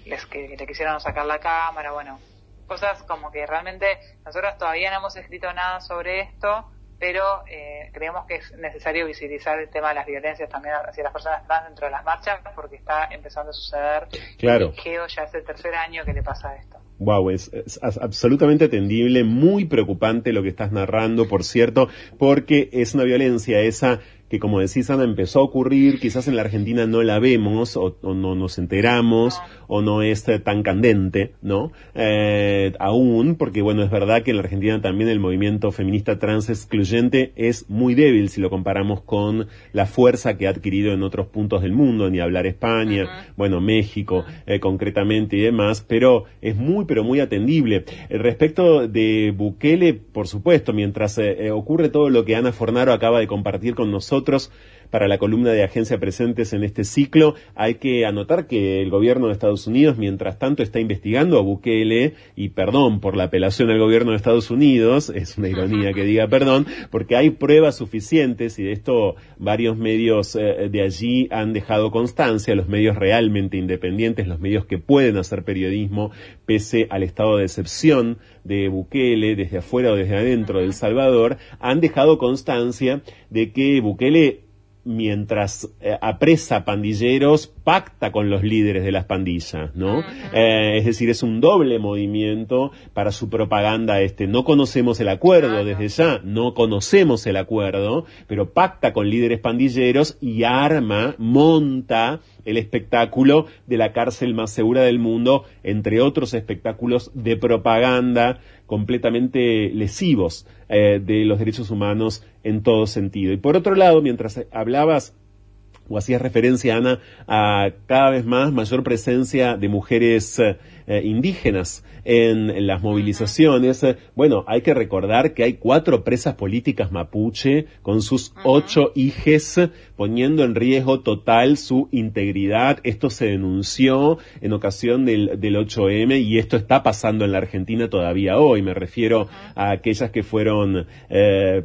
les que le quisieron sacar la cámara, bueno, cosas como que realmente nosotros todavía no hemos escrito nada sobre esto, pero eh, creemos que es necesario visibilizar el tema de las violencias también hacia las personas trans dentro de las marchas, porque está empezando a suceder. Claro. Y ya es el tercer año que le pasa esto. Wow, es, es, absolutamente atendible, muy preocupante lo que estás narrando, por cierto, porque es una violencia esa que como decís Ana empezó a ocurrir, quizás en la Argentina no la vemos o, no nos enteramos o no es tan candente, ¿no? Eh, aún, porque bueno, es verdad que en la Argentina también el movimiento feminista trans excluyente es muy débil si lo comparamos con la fuerza que ha adquirido en otros puntos del mundo, ni hablar España, bueno, México eh, concretamente y demás, pero es muy, pero muy atendible. respecto de Bukele, por supuesto, mientras eh, ocurre todo lo que Ana Fornaro acaba de compartir con nosotros, nosotros para la columna de agencia presentes en este ciclo. Hay que anotar que el gobierno de Estados Unidos, mientras tanto, está investigando a Bukele, y perdón por la apelación al gobierno de Estados Unidos, es una ironía que diga perdón, porque hay pruebas suficientes, y de esto varios medios eh, de allí han dejado constancia, los medios realmente independientes, los medios que pueden hacer periodismo, pese al estado de excepción de Bukele, desde afuera o desde adentro de El Salvador, han dejado constancia de que Bukele mientras eh, apresa pandilleros, pacta con los líderes de las pandillas, ¿no? Eh, es decir, es un doble movimiento para su propaganda este. No conocemos el acuerdo desde ya, no conocemos el acuerdo, pero pacta con líderes pandilleros y arma, monta el espectáculo de la cárcel más segura del mundo, entre otros espectáculos de propaganda completamente lesivos eh, de los derechos humanos en todo sentido. Y por otro lado, mientras hablabas o hacías referencia, Ana, a cada vez más mayor presencia de mujeres eh, indígenas en, las movilizaciones. Bueno, hay que recordar que hay cuatro presas políticas mapuche con sus ocho hijes poniendo en riesgo total su integridad. Esto se denunció en ocasión del, del 8M y esto está pasando en la Argentina todavía hoy. Me refiero a aquellas que fueron, eh,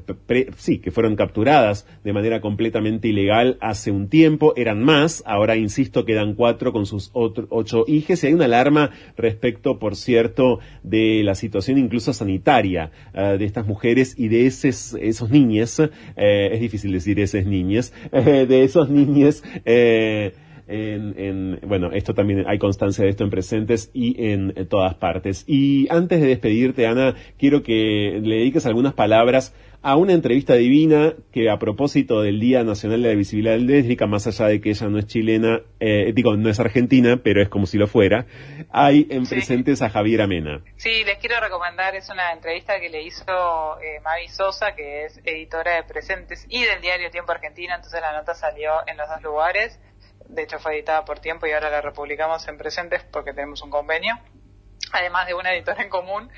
sí, que fueron capturadas de manera completamente ilegal hace un tiempo. Eran más, ahora insisto, quedan cuatro con sus ocho hijes y hay una alarma respecto, por cierto, de la situación incluso sanitaria eh, de estas mujeres y de esos, esos niños, eh, es difícil decir esas niñas, eh, de esos niños, en, bueno, esto también hay constancia de esto en presentes y en, todas partes. Y antes de despedirte, Ana, quiero que le dediques algunas palabras a una entrevista divina que a propósito del Día Nacional de la Visibilidad Lésbica, más allá de que ella no es chilena, eh, digo, no es argentina, pero es como si lo fuera, hay en presentes a Javier Amena. Sí, les quiero recomendar, es una entrevista que le hizo eh, Mavi Sosa, que es editora de Presentes y del diario Tiempo Argentina, entonces la nota salió en los dos lugares de hecho fue editada por tiempo y ahora la republicamos en presentes porque tenemos un convenio, además de una editora en común.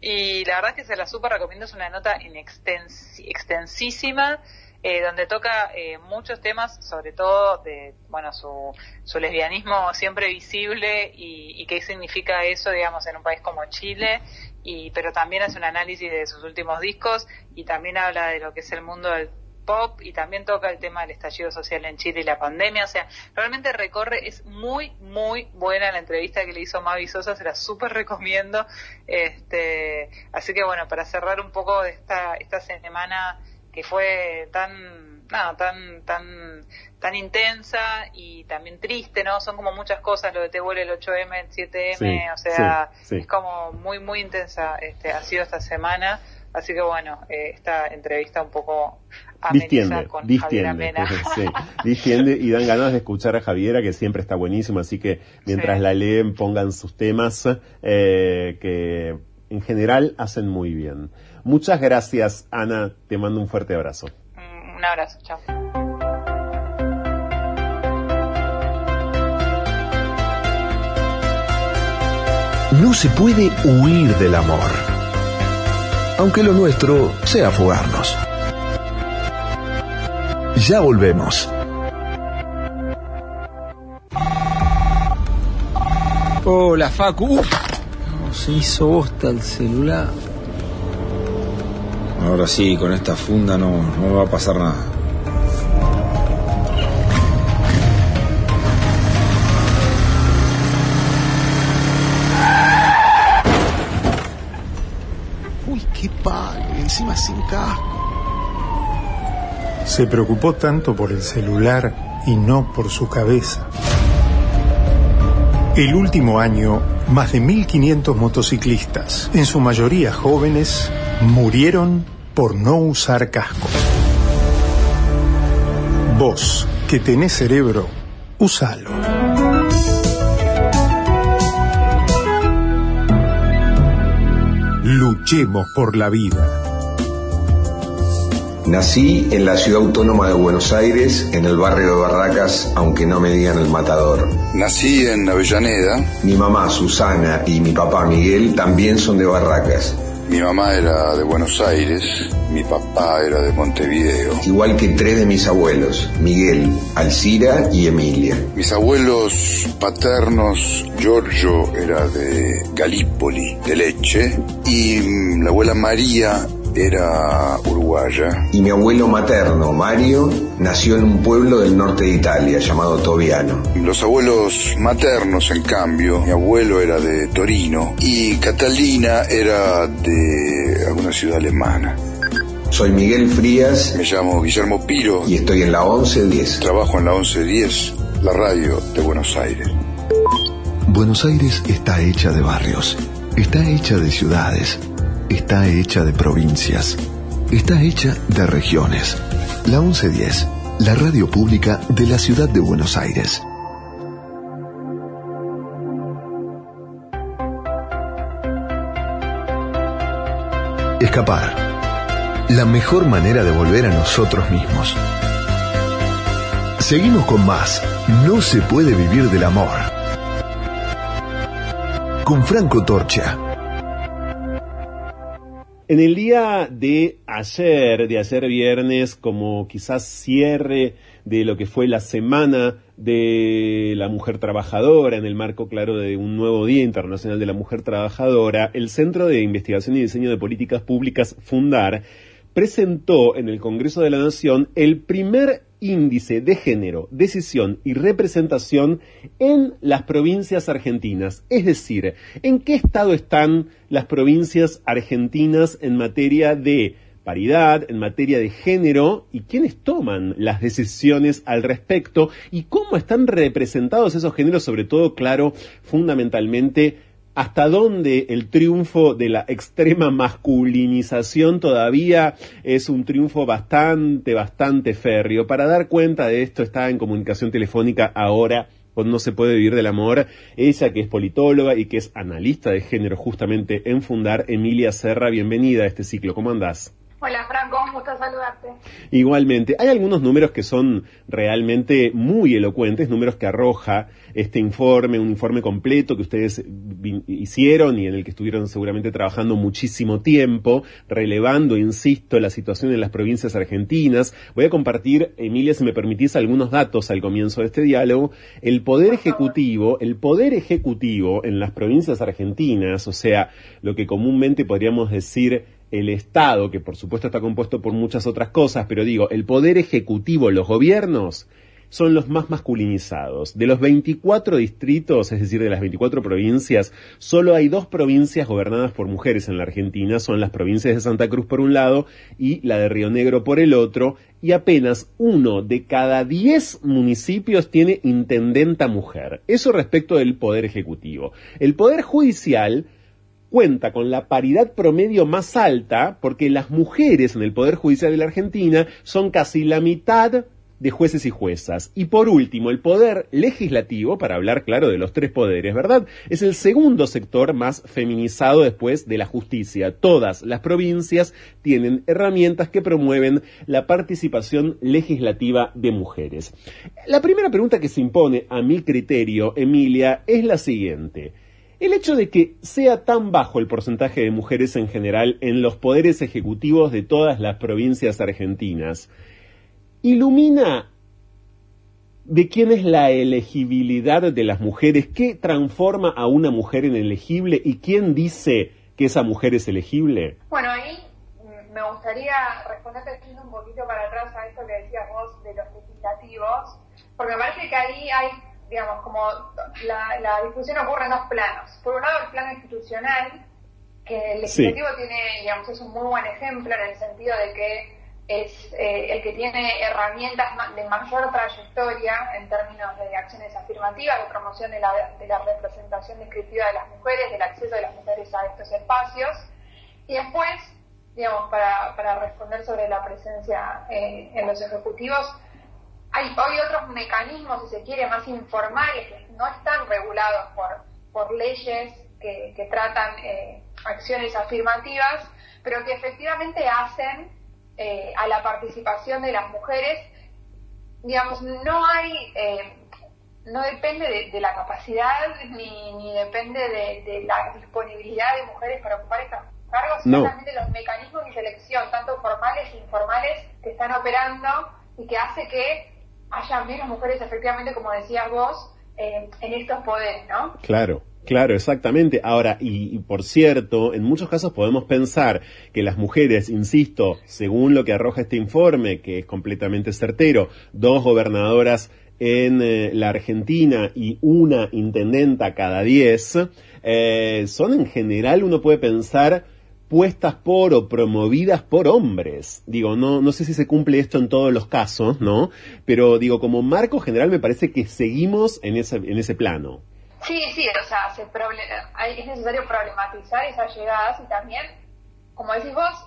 Y la verdad que se la super recomiendo, es una nota extensísima. Eh, donde toca eh, muchos temas, sobre todo de, bueno, su, su lesbianismo siempre visible y, y, qué significa eso, digamos, en un país como Chile, y, pero también hace un análisis de sus últimos discos y también habla de lo que es el mundo del pop y también toca el tema del estallido social en Chile y la pandemia. O sea, realmente recorre, es muy, muy buena la entrevista que le hizo Mavi Sosa, se la súper recomiendo. Este, así que bueno, para cerrar un poco esta, esta semana que fue tan, nada, tan, tan, tan intensa y también triste, ¿no? Son como muchas cosas, lo de Te vuelve el 8M, el 7M, o sea, es como muy, muy intensa, este, ha sido esta semana. Así que bueno, eh, esta entrevista un poco distiende, con distiende, sí, distiende y dan ganas de escuchar a Javiera que siempre está buenísimo, así que mientras la leen pongan sus temas eh, que en general hacen muy bien. Muchas gracias Ana, te mando un fuerte abrazo. Mm, un abrazo, chao. No se puede huir del amor, aunque lo nuestro sea fugarnos. Ya volvemos. Hola, Facu. se hizo bosta el celular. Ahora sí, con esta funda no, no va a pasar nada. Uy, qué padre, encima sin casco. Se preocupó tanto por el celular y no por su cabeza. El último año, más de 1.500 motociclistas, en su mayoría jóvenes, murieron por no usar casco. Vos, que tenés cerebro, usalo. Luchemos por la vida. Nací en la ciudad autónoma de Buenos Aires, en el barrio de Barracas, aunque no me digan el matador. Nací en Avellaneda. Mi mamá Susana y mi papá Miguel también son de Barracas. Mi mamá era de Buenos Aires, mi papá era de Montevideo. Igual que tres de mis abuelos, Miguel, Alcira y Emilia. Mis abuelos paternos, Giorgio era de Galípoli, de Leche, y la abuela María era uruguaya. Y mi abuelo materno, Mario, nació en un pueblo del norte de Italia llamado Tobiano. Los abuelos maternos, en cambio, mi abuelo era de Torino y Catalina era de alguna ciudad alemana. Soy Miguel Frías. Me llamo Guillermo Piro. Y estoy en la 1110. Trabajo en la 1110, la radio de Buenos Aires. Buenos Aires está hecha de barrios, está hecha de ciudades está hecha de provincias, está hecha de regiones. La 1110, la radio pública de la ciudad de Buenos Aires. Escapar. La mejor manera de volver a nosotros mismos. Seguimos con más. No se puede vivir del amor. Con Franco Torcha. En el día de ayer, de ayer viernes, como quizás cierre de lo que fue la semana de la mujer trabajadora, en el marco, claro, de un nuevo Día Internacional de la Mujer Trabajadora, el Centro de Investigación y Diseño de Políticas Públicas, Fundar, presentó en el Congreso de la Nación el primer índice de género, decisión y representación en las provincias argentinas. Es decir, ¿en qué estado están las provincias argentinas en materia de paridad, en materia de género y quiénes toman las decisiones al respecto y cómo están representados esos géneros, sobre todo, claro, fundamentalmente hasta dónde el triunfo de la extrema masculinización todavía es un triunfo bastante, bastante férreo. Para dar cuenta de esto está en comunicación telefónica ahora con No se puede vivir del amor, ella que es politóloga y que es analista de género justamente en Fundar, Emilia Serra, bienvenida a este ciclo, ¿cómo andás? Hola Franco, un gusto saludarte. Igualmente, hay algunos números que son realmente muy elocuentes, números que arroja este informe, un informe completo que ustedes hicieron y en el que estuvieron seguramente trabajando muchísimo tiempo, relevando, insisto, la situación en las provincias argentinas. Voy a compartir, Emilia, si me permitís, algunos datos al comienzo de este diálogo. El poder ejecutivo, el poder ejecutivo en las provincias argentinas, o sea, lo que comúnmente podríamos decir el Estado, que por supuesto está compuesto por muchas otras cosas, pero digo, el poder ejecutivo, los gobiernos, son los más masculinizados. De los 24 distritos, es decir, de las 24 provincias, solo hay dos provincias gobernadas por mujeres en la Argentina, son las provincias de Santa Cruz por un lado y la de Río Negro por el otro, y apenas uno de cada diez municipios tiene intendenta mujer. Eso respecto del Poder Ejecutivo. El Poder Judicial cuenta con la paridad promedio más alta porque las mujeres en el Poder Judicial de la Argentina son casi la mitad de jueces y juezas. Y por último, el poder legislativo, para hablar claro de los tres poderes, ¿verdad? Es el segundo sector más feminizado después de la justicia. Todas las provincias tienen herramientas que promueven la participación legislativa de mujeres. La primera pregunta que se impone a mi criterio, Emilia, es la siguiente. El hecho de que sea tan bajo el porcentaje de mujeres en general en los poderes ejecutivos de todas las provincias argentinas, ilumina de quién es la elegibilidad de las mujeres, qué transforma a una mujer en elegible y quién dice que esa mujer es elegible. Bueno, ahí me gustaría responderte un poquito para atrás a esto que decías vos de los legislativos, porque me parece que ahí hay, digamos, como la, la discusión ocurre en dos planos. Por un lado, el plano institucional, que el legislativo tiene, digamos, es un muy buen ejemplo en el sentido de que es eh, el que tiene herramientas de mayor trayectoria en términos de acciones afirmativas, de promoción de la, de la representación descriptiva de las mujeres, del acceso de las mujeres a estos espacios. Y después, digamos, para, para responder sobre la presencia eh, en los ejecutivos, hay hoy otros mecanismos, si se quiere, más informales, que no están regulados por, por leyes que, que tratan eh, acciones afirmativas, pero que efectivamente hacen eh, a la participación de las mujeres, digamos, no hay, eh, no depende de, la capacidad ni, ni depende de, la disponibilidad de mujeres para ocupar estos cargos, sino también de los mecanismos de selección, tanto formales e informales, que están operando y que hace que haya menos mujeres, efectivamente, como decías vos, eh, en estos poderes, ¿no? Claro. Claro, exactamente. Ahora, y, por cierto, en muchos casos podemos pensar que las mujeres, insisto, según lo que arroja este informe, que es completamente certero, dos gobernadoras en eh, la Argentina y una intendenta cada diez, eh, son en general, uno puede pensar, puestas por o promovidas por hombres. Digo, no, no sé si se cumple esto en todos los casos, ¿no? Pero digo, como marco general me parece que seguimos en ese, en ese plano. Sí, sí, o sea, se es necesario problematizar esas llegadas y también, como decís vos,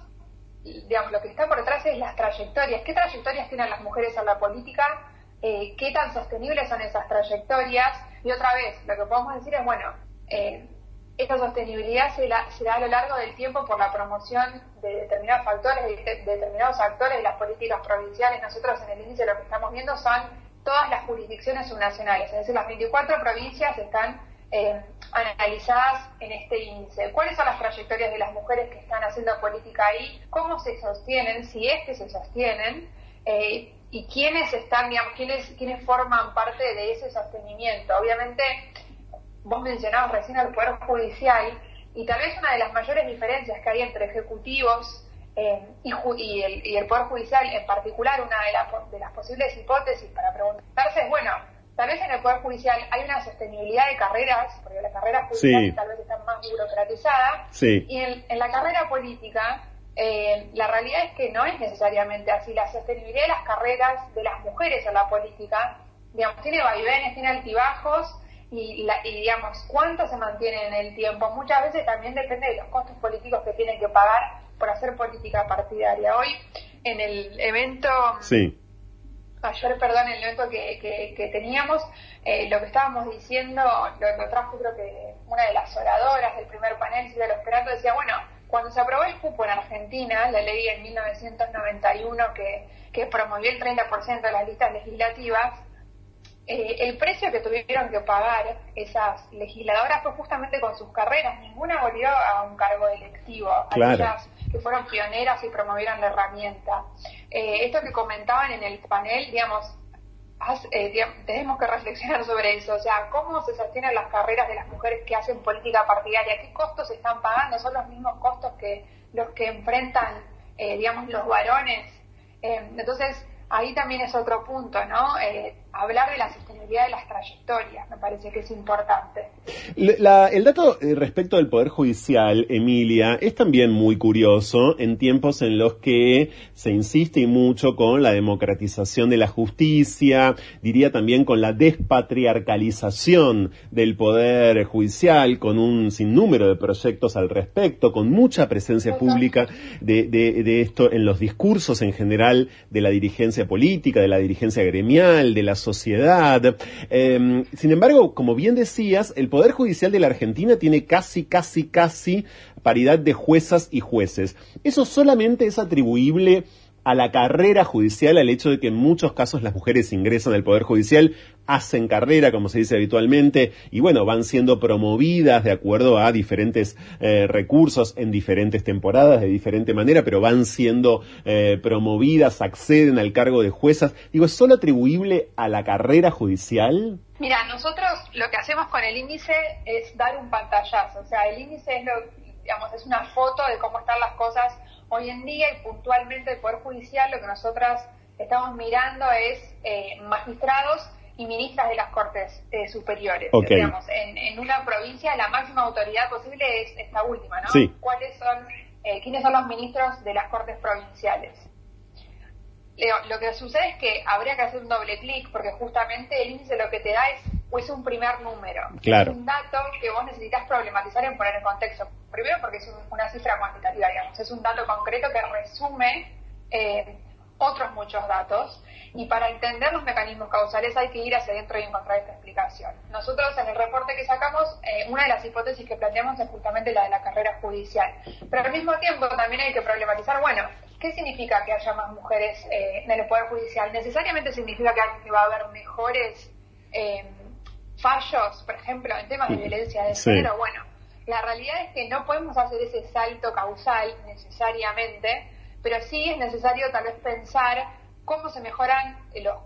digamos, lo que está por detrás es las trayectorias. ¿Qué trayectorias tienen las mujeres en la política? Eh, ¿Qué tan sostenibles son esas trayectorias? Y otra vez, lo que podemos decir es, bueno, eh, esta sostenibilidad se, da a lo largo del tiempo por la promoción de determinados factores, de, de determinados actores de las políticas provinciales. Nosotros en el índice lo que estamos viendo son todas las jurisdicciones subnacionales, es decir, las 24 provincias están eh, analizadas en este índice. ¿Cuáles son las trayectorias de las mujeres que están haciendo política ahí? ¿Cómo se sostienen? Si es que se sostienen. Eh, y quiénes están, digamos, quiénes, quiénes forman parte de ese sostenimiento. Obviamente, vos mencionabas recién al Poder Judicial y tal vez una de las mayores diferencias que hay entre ejecutivos eh, y, el, y, el, Poder Judicial en particular, una de, de, las posibles hipótesis para preguntarse es, bueno, tal vez en el Poder Judicial hay una sostenibilidad de carreras, porque la carrera judicial tal vez está más burocratizada, y en, la carrera política eh, la realidad es que no es necesariamente así. La sostenibilidad de las carreras de las mujeres en la política, digamos, tiene vaivenes, tiene altibajos, y, y, digamos, cuánto se mantiene en el tiempo. Muchas veces también depende de los costos políticos que tienen que pagar por hacer política partidaria. Hoy, en el evento, sí. ayer, perdón, el evento que, que, teníamos, eh, lo que estábamos diciendo, lo, trajo creo que una de las oradoras del primer panel, Silvia Esperanto, decía, bueno, cuando se aprobó el cupo en Argentina, la ley en 1991 que, que promovió el 30% de las listas legislativas, eh, el precio que tuvieron que pagar esas legisladoras fue justamente con sus carreras. Ninguna volvió a un cargo electivo. Aquellas que fueron pioneras y promovieron la herramienta. Eh, esto que comentaban en el panel, digamos, eh, tenemos que reflexionar sobre eso. O sea, ¿cómo se sostienen las carreras de las mujeres que hacen política partidaria? ¿Qué costos están pagando? ¿Son los mismos costos que los que enfrentan, digamos, los varones? entonces, ahí también es otro punto, ¿no? Hablar de la sostenibilidad de las trayectorias, me parece que es importante. el dato eh, respecto del Poder Judicial, Emilia, es también muy curioso en tiempos en los que se insiste mucho con la democratización de la justicia, diría también con la despatriarcalización del Poder Judicial, con un sinnúmero de proyectos al respecto, con mucha presencia pública de, de esto en los discursos en general de la dirigencia política, de la dirigencia gremial, de la sociedad. Em, sin embargo, como bien decías, el Poder Judicial de la Argentina tiene casi, casi, casi paridad de juezas y jueces. Eso solamente es atribuible a la carrera judicial, al hecho de que en muchos casos las mujeres ingresan al Poder Judicial, hacen carrera, como se dice habitualmente, y bueno, van siendo promovidas de acuerdo a diferentes eh, recursos en diferentes temporadas, de diferente manera, pero van siendo eh, promovidas, acceden al cargo de juezas. Digo, ¿es solo atribuible a la carrera judicial? Mira, nosotros lo que hacemos con el índice es dar un pantallazo, o sea, el índice es lo, digamos, es una foto de cómo están las cosas Hoy en día y puntualmente el Poder Judicial lo que nosotras estamos mirando es eh, magistrados y ministras de las Cortes eh, Superiores. Digamos, en, una provincia la máxima autoridad posible es esta última, ¿no? ¿Cuáles son, eh, quiénes son los ministros de las Cortes Provinciales? lo que sucede es que habría que hacer un doble clic porque justamente el índice lo que te da es es un primer número. Claro. Es un dato que vos necesitas problematizar y poner en contexto. Primero porque es una cifra cuantitativa, digamos. Es un dato concreto que resume eh, otros muchos datos. Y para entender los mecanismos causales hay que ir hacia adentro y encontrar esta explicación. Nosotros en el reporte que sacamos, eh, una de las hipótesis que planteamos es justamente la de la carrera judicial. Pero al mismo tiempo también hay que problematizar, bueno, ¿qué significa que haya más mujeres eh, en el Poder Judicial? ¿Necesariamente significa que va a haber mejores fallos, por ejemplo, en temas de violencia de género, bueno, la realidad es que no podemos hacer ese salto causal necesariamente, pero sí es necesario tal vez pensar cómo se mejoran los,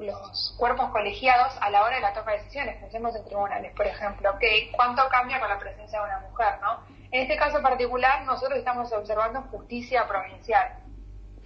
los, cuerpos colegiados a la hora de la toma de decisiones. Pensemos en tribunales, por ejemplo, que cuánto cambia con la presencia de una mujer, ¿no? En este caso particular, nosotros estamos observando justicia provincial.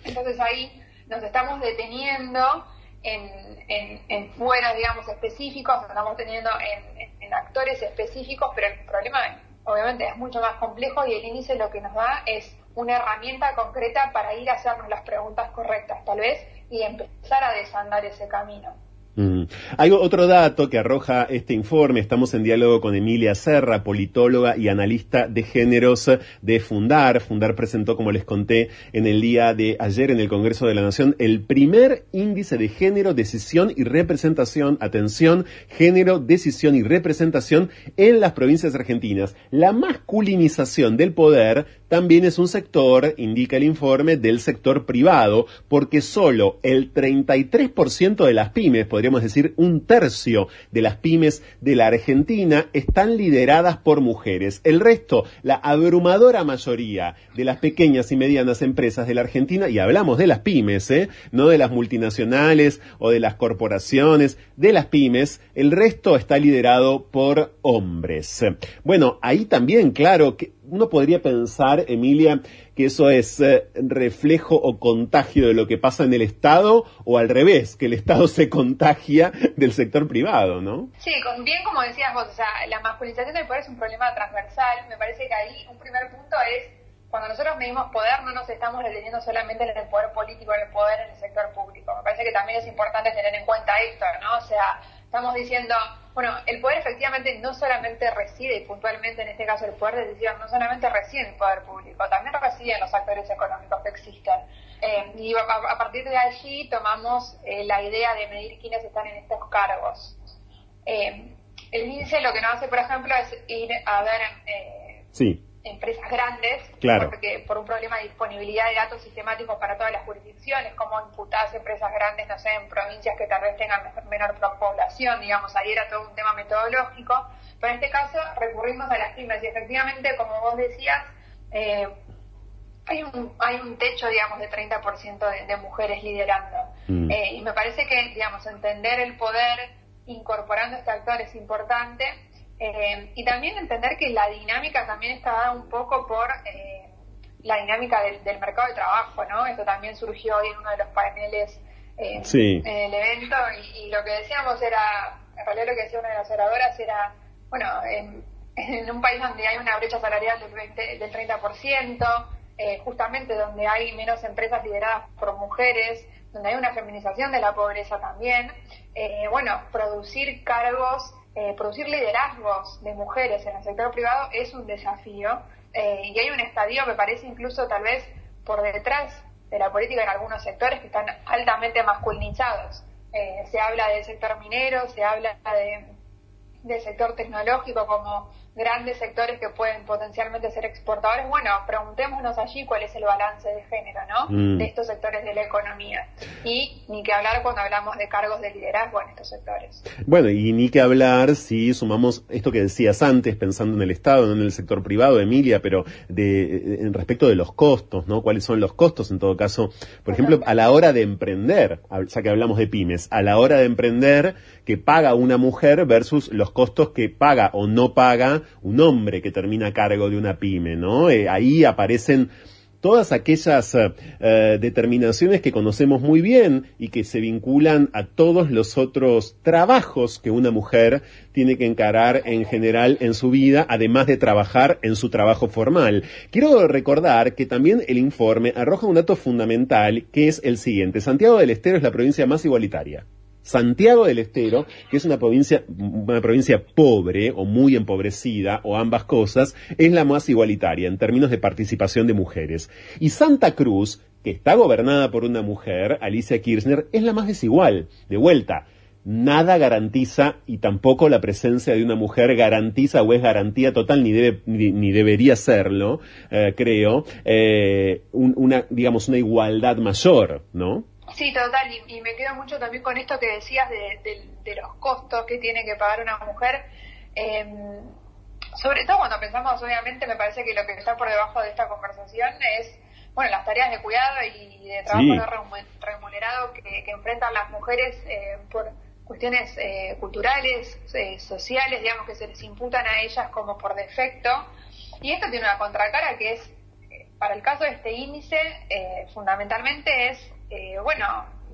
Entonces ahí nos estamos deteniendo en, en, fuera, digamos, específicos, estamos teniendo en, en, actores específicos, pero el problema obviamente es mucho más complejo y el índice lo que nos da es una herramienta concreta para ir a hacernos las preguntas correctas, tal vez, y empezar a desandar ese camino. Mm. Hay otro dato que arroja este informe. Estamos en diálogo con Emilia Serra, politóloga y analista de géneros de Fundar. Fundar presentó, como les conté en el día de ayer en el Congreso de la Nación, el primer índice de género, decisión y representación. Atención, género, decisión y representación en las provincias argentinas. La masculinización del poder también es un sector, indica el informe, del sector privado, porque solo el 33% de las pymes, podríamos decir un tercio de las pymes de la Argentina, están lideradas por mujeres. El resto, la abrumadora mayoría de las pequeñas y medianas empresas de la Argentina, y hablamos de las pymes, ¿eh? no de las multinacionales o de las corporaciones, de las pymes, el resto está liderado por hombres. Bueno, ahí también, claro, que uno podría pensar, Emilia, que eso es eh, reflejo o contagio de lo que pasa en el Estado o al revés, que el Estado se contagia del sector privado, ¿no? Sí, bien como decías vos, o sea, la masculinización del poder es un problema transversal. Me parece que ahí un primer punto es cuando nosotros medimos poder no nos estamos deteniendo solamente en el poder político, en el poder en el sector público. Me parece que también es importante tener en cuenta esto, ¿no? O sea, estamos diciendo, bueno, el poder efectivamente no solamente reside, y puntualmente en este caso el poder de decisión, no solamente reside en el poder público, también reside en los actores económicos que existen. Eh, y a, partir de allí tomamos eh, la idea de medir quiénes están en estos cargos. Eh, el índice lo que nos hace, por ejemplo, es ir a ver sí empresas grandes, porque por un problema de disponibilidad de datos sistemáticos para todas las jurisdicciones, como imputarse empresas grandes, no sé, en provincias que tal vez tengan menor población, digamos, ahí era todo un tema metodológico, pero en este caso recurrimos a las pymes y efectivamente, como vos decías, eh, hay un, hay un techo, digamos, de 30% de, mujeres liderando. Mm. Eh, y me parece que, digamos, entender el poder incorporando este actor es importante eh, y también entender que la dinámica también está dada un poco por eh, la dinámica del, mercado de trabajo, ¿no? Esto también surgió hoy en uno de los paneles eh, Sí. en el evento y, y lo que decíamos era, en realidad lo que decía una de las oradoras era, bueno, en, en un país donde hay una brecha salarial del, 20, del 30%, eh, justamente donde hay menos empresas lideradas por mujeres, donde hay una feminización de la pobreza también, eh, bueno, producir cargos, eh, producir liderazgos de mujeres en el sector privado es un desafío eh, y hay un estadio, me parece incluso tal vez por detrás de la política en algunos sectores que están altamente masculinizados. Eh, se habla del sector minero, se habla de, del sector tecnológico como grandes sectores que pueden potencialmente ser exportadores. Bueno, preguntémonos allí cuál es el balance de género, ¿no? Mm. De estos sectores de la economía. Y ni que hablar cuando hablamos de cargos de liderazgo en estos sectores. Bueno, y ni que hablar si sumamos esto que decías antes, pensando en el Estado, no en el sector privado, Emilia, pero de, en respecto de los costos, ¿no? ¿Cuáles son los costos en todo caso? Por ejemplo, a la hora de emprender, ya que hablamos de pymes, a la hora de emprender, que paga una mujer versus los costos que paga o no paga un hombre que termina cargo de una pyme, ¿no? Eh, ahí aparecen todas aquellas eh, eh, determinaciones que conocemos muy bien y que se vinculan a todos los otros trabajos que una mujer tiene que encarar en general en su vida, además de trabajar en su trabajo formal. Quiero recordar que también el informe arroja un dato fundamental que es el siguiente. Santiago del Estero es la provincia más igualitaria. Santiago del Estero, que es una provincia, una provincia pobre o muy empobrecida o ambas cosas, es la más igualitaria en términos de participación de mujeres. Y Santa Cruz, que está gobernada por una mujer, Alicia Kirchner, es la más desigual. De vuelta, nada garantiza y tampoco la presencia de una mujer garantiza o es garantía total ni debe ni, debería serlo, eh, creo, eh, un, una digamos una igualdad mayor, ¿no? Sí, total, y, y, me quedo mucho también con esto que decías de, de, de los costos que tiene que pagar una mujer. Eh, sobre todo cuando pensamos, obviamente, me parece que lo que está por debajo de esta conversación es, bueno, las tareas de cuidado y de trabajo Sí. no remunerado que, que enfrentan las mujeres eh, por cuestiones eh, culturales, eh, sociales, digamos, que se les imputan a ellas como por defecto. Y esto tiene una contracara que es, eh, para el caso de este índice, eh, fundamentalmente es, eh, bueno,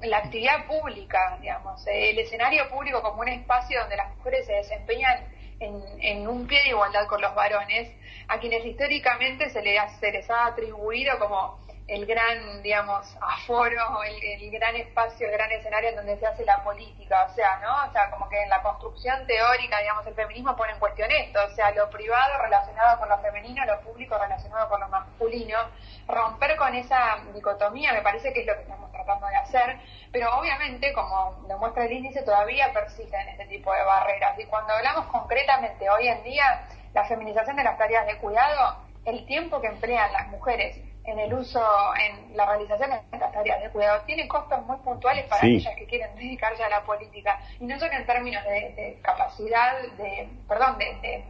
la actividad pública, digamos, eh, el escenario público como un espacio donde las mujeres se desempeñan en, un pie de igualdad con los varones, a quienes históricamente se les, se les ha atribuido como el gran, digamos, aforo, el, gran espacio, el gran escenario en donde se hace la política, o sea, ¿no? O sea, como que en la construcción teórica, digamos, el feminismo pone en cuestión esto, o sea, lo privado relacionado con lo femenino, lo público relacionado con lo masculino, romper con esa dicotomía me parece que es lo que estamos tratando de hacer, pero obviamente, como demuestra el índice, todavía persisten este tipo de barreras, y cuando hablamos concretamente hoy en día, la feminización de las tareas de cuidado, el tiempo que emplean las mujeres en el uso, en la realización de estas tareas de cuidado, tiene costos muy puntuales para Sí. aquellas que quieren dedicarse a la política, y no solo en términos de, de capacidad, de, perdón, de, de,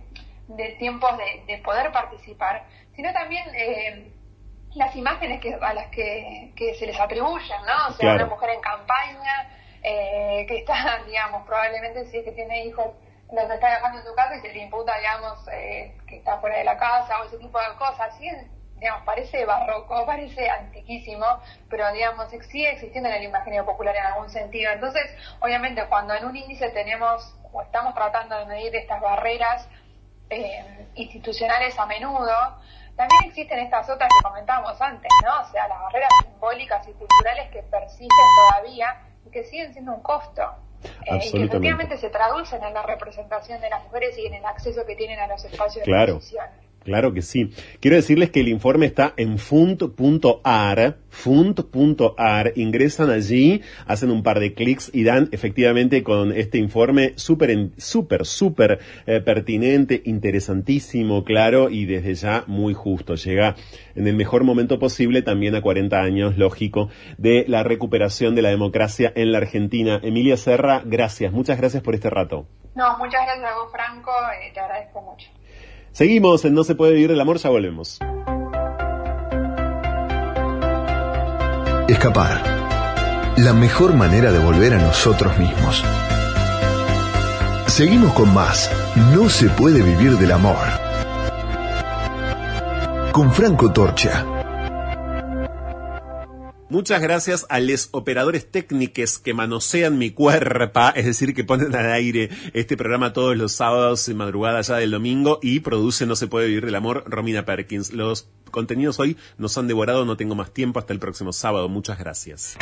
de tiempos de, de poder participar, sino también eh, las imágenes que, a las que, que se les atribuyen, ¿no? O sea, Claro. una mujer en campaña, eh, que está, digamos, probablemente si es que tiene hijos, los está dejando en su casa y se le imputa, digamos, eh, que está fuera de la casa o ese tipo de cosas. Sí, digamos, parece barroco, parece antiquísimo, pero digamos, sigue existiendo en el imaginario popular en algún sentido. Entonces, obviamente, cuando en un índice tenemos o estamos tratando de medir estas barreras eh, institucionales a menudo, también existen estas otras que comentábamos antes, ¿no? O sea, las barreras simbólicas y culturales que persisten todavía y que siguen siendo un costo. Eh, y que efectivamente se traducen en la representación de las mujeres y en el acceso que tienen a los espacios de decisión. Claro que sí. Quiero decirles que el informe está en funt.ar, funt.ar, ingresan allí, hacen un par de clics y dan efectivamente con este informe súper, súper, súper eh, pertinente, interesantísimo, claro, y desde ya muy justo. Llega en el mejor momento posible, también a 40 años, lógico, de la recuperación de la democracia en la Argentina. Emilia Serra, gracias, muchas gracias por este rato. No, muchas gracias a vos, Franco, eh, te agradezco mucho. Seguimos en No se puede vivir del amor, ya volvemos. Escapar. La mejor manera de volver a nosotros mismos. Seguimos con más. No se puede vivir del amor. Con Franco Torcha. Muchas gracias a los operadores técnicos que manosean mi cuerpo, es decir, que ponen al aire este programa todos los sábados en madrugada ya del domingo y produce No se puede vivir del amor, Romina Perkins. Los contenidos hoy nos han devorado, no tengo más tiempo, hasta el próximo sábado. Muchas gracias.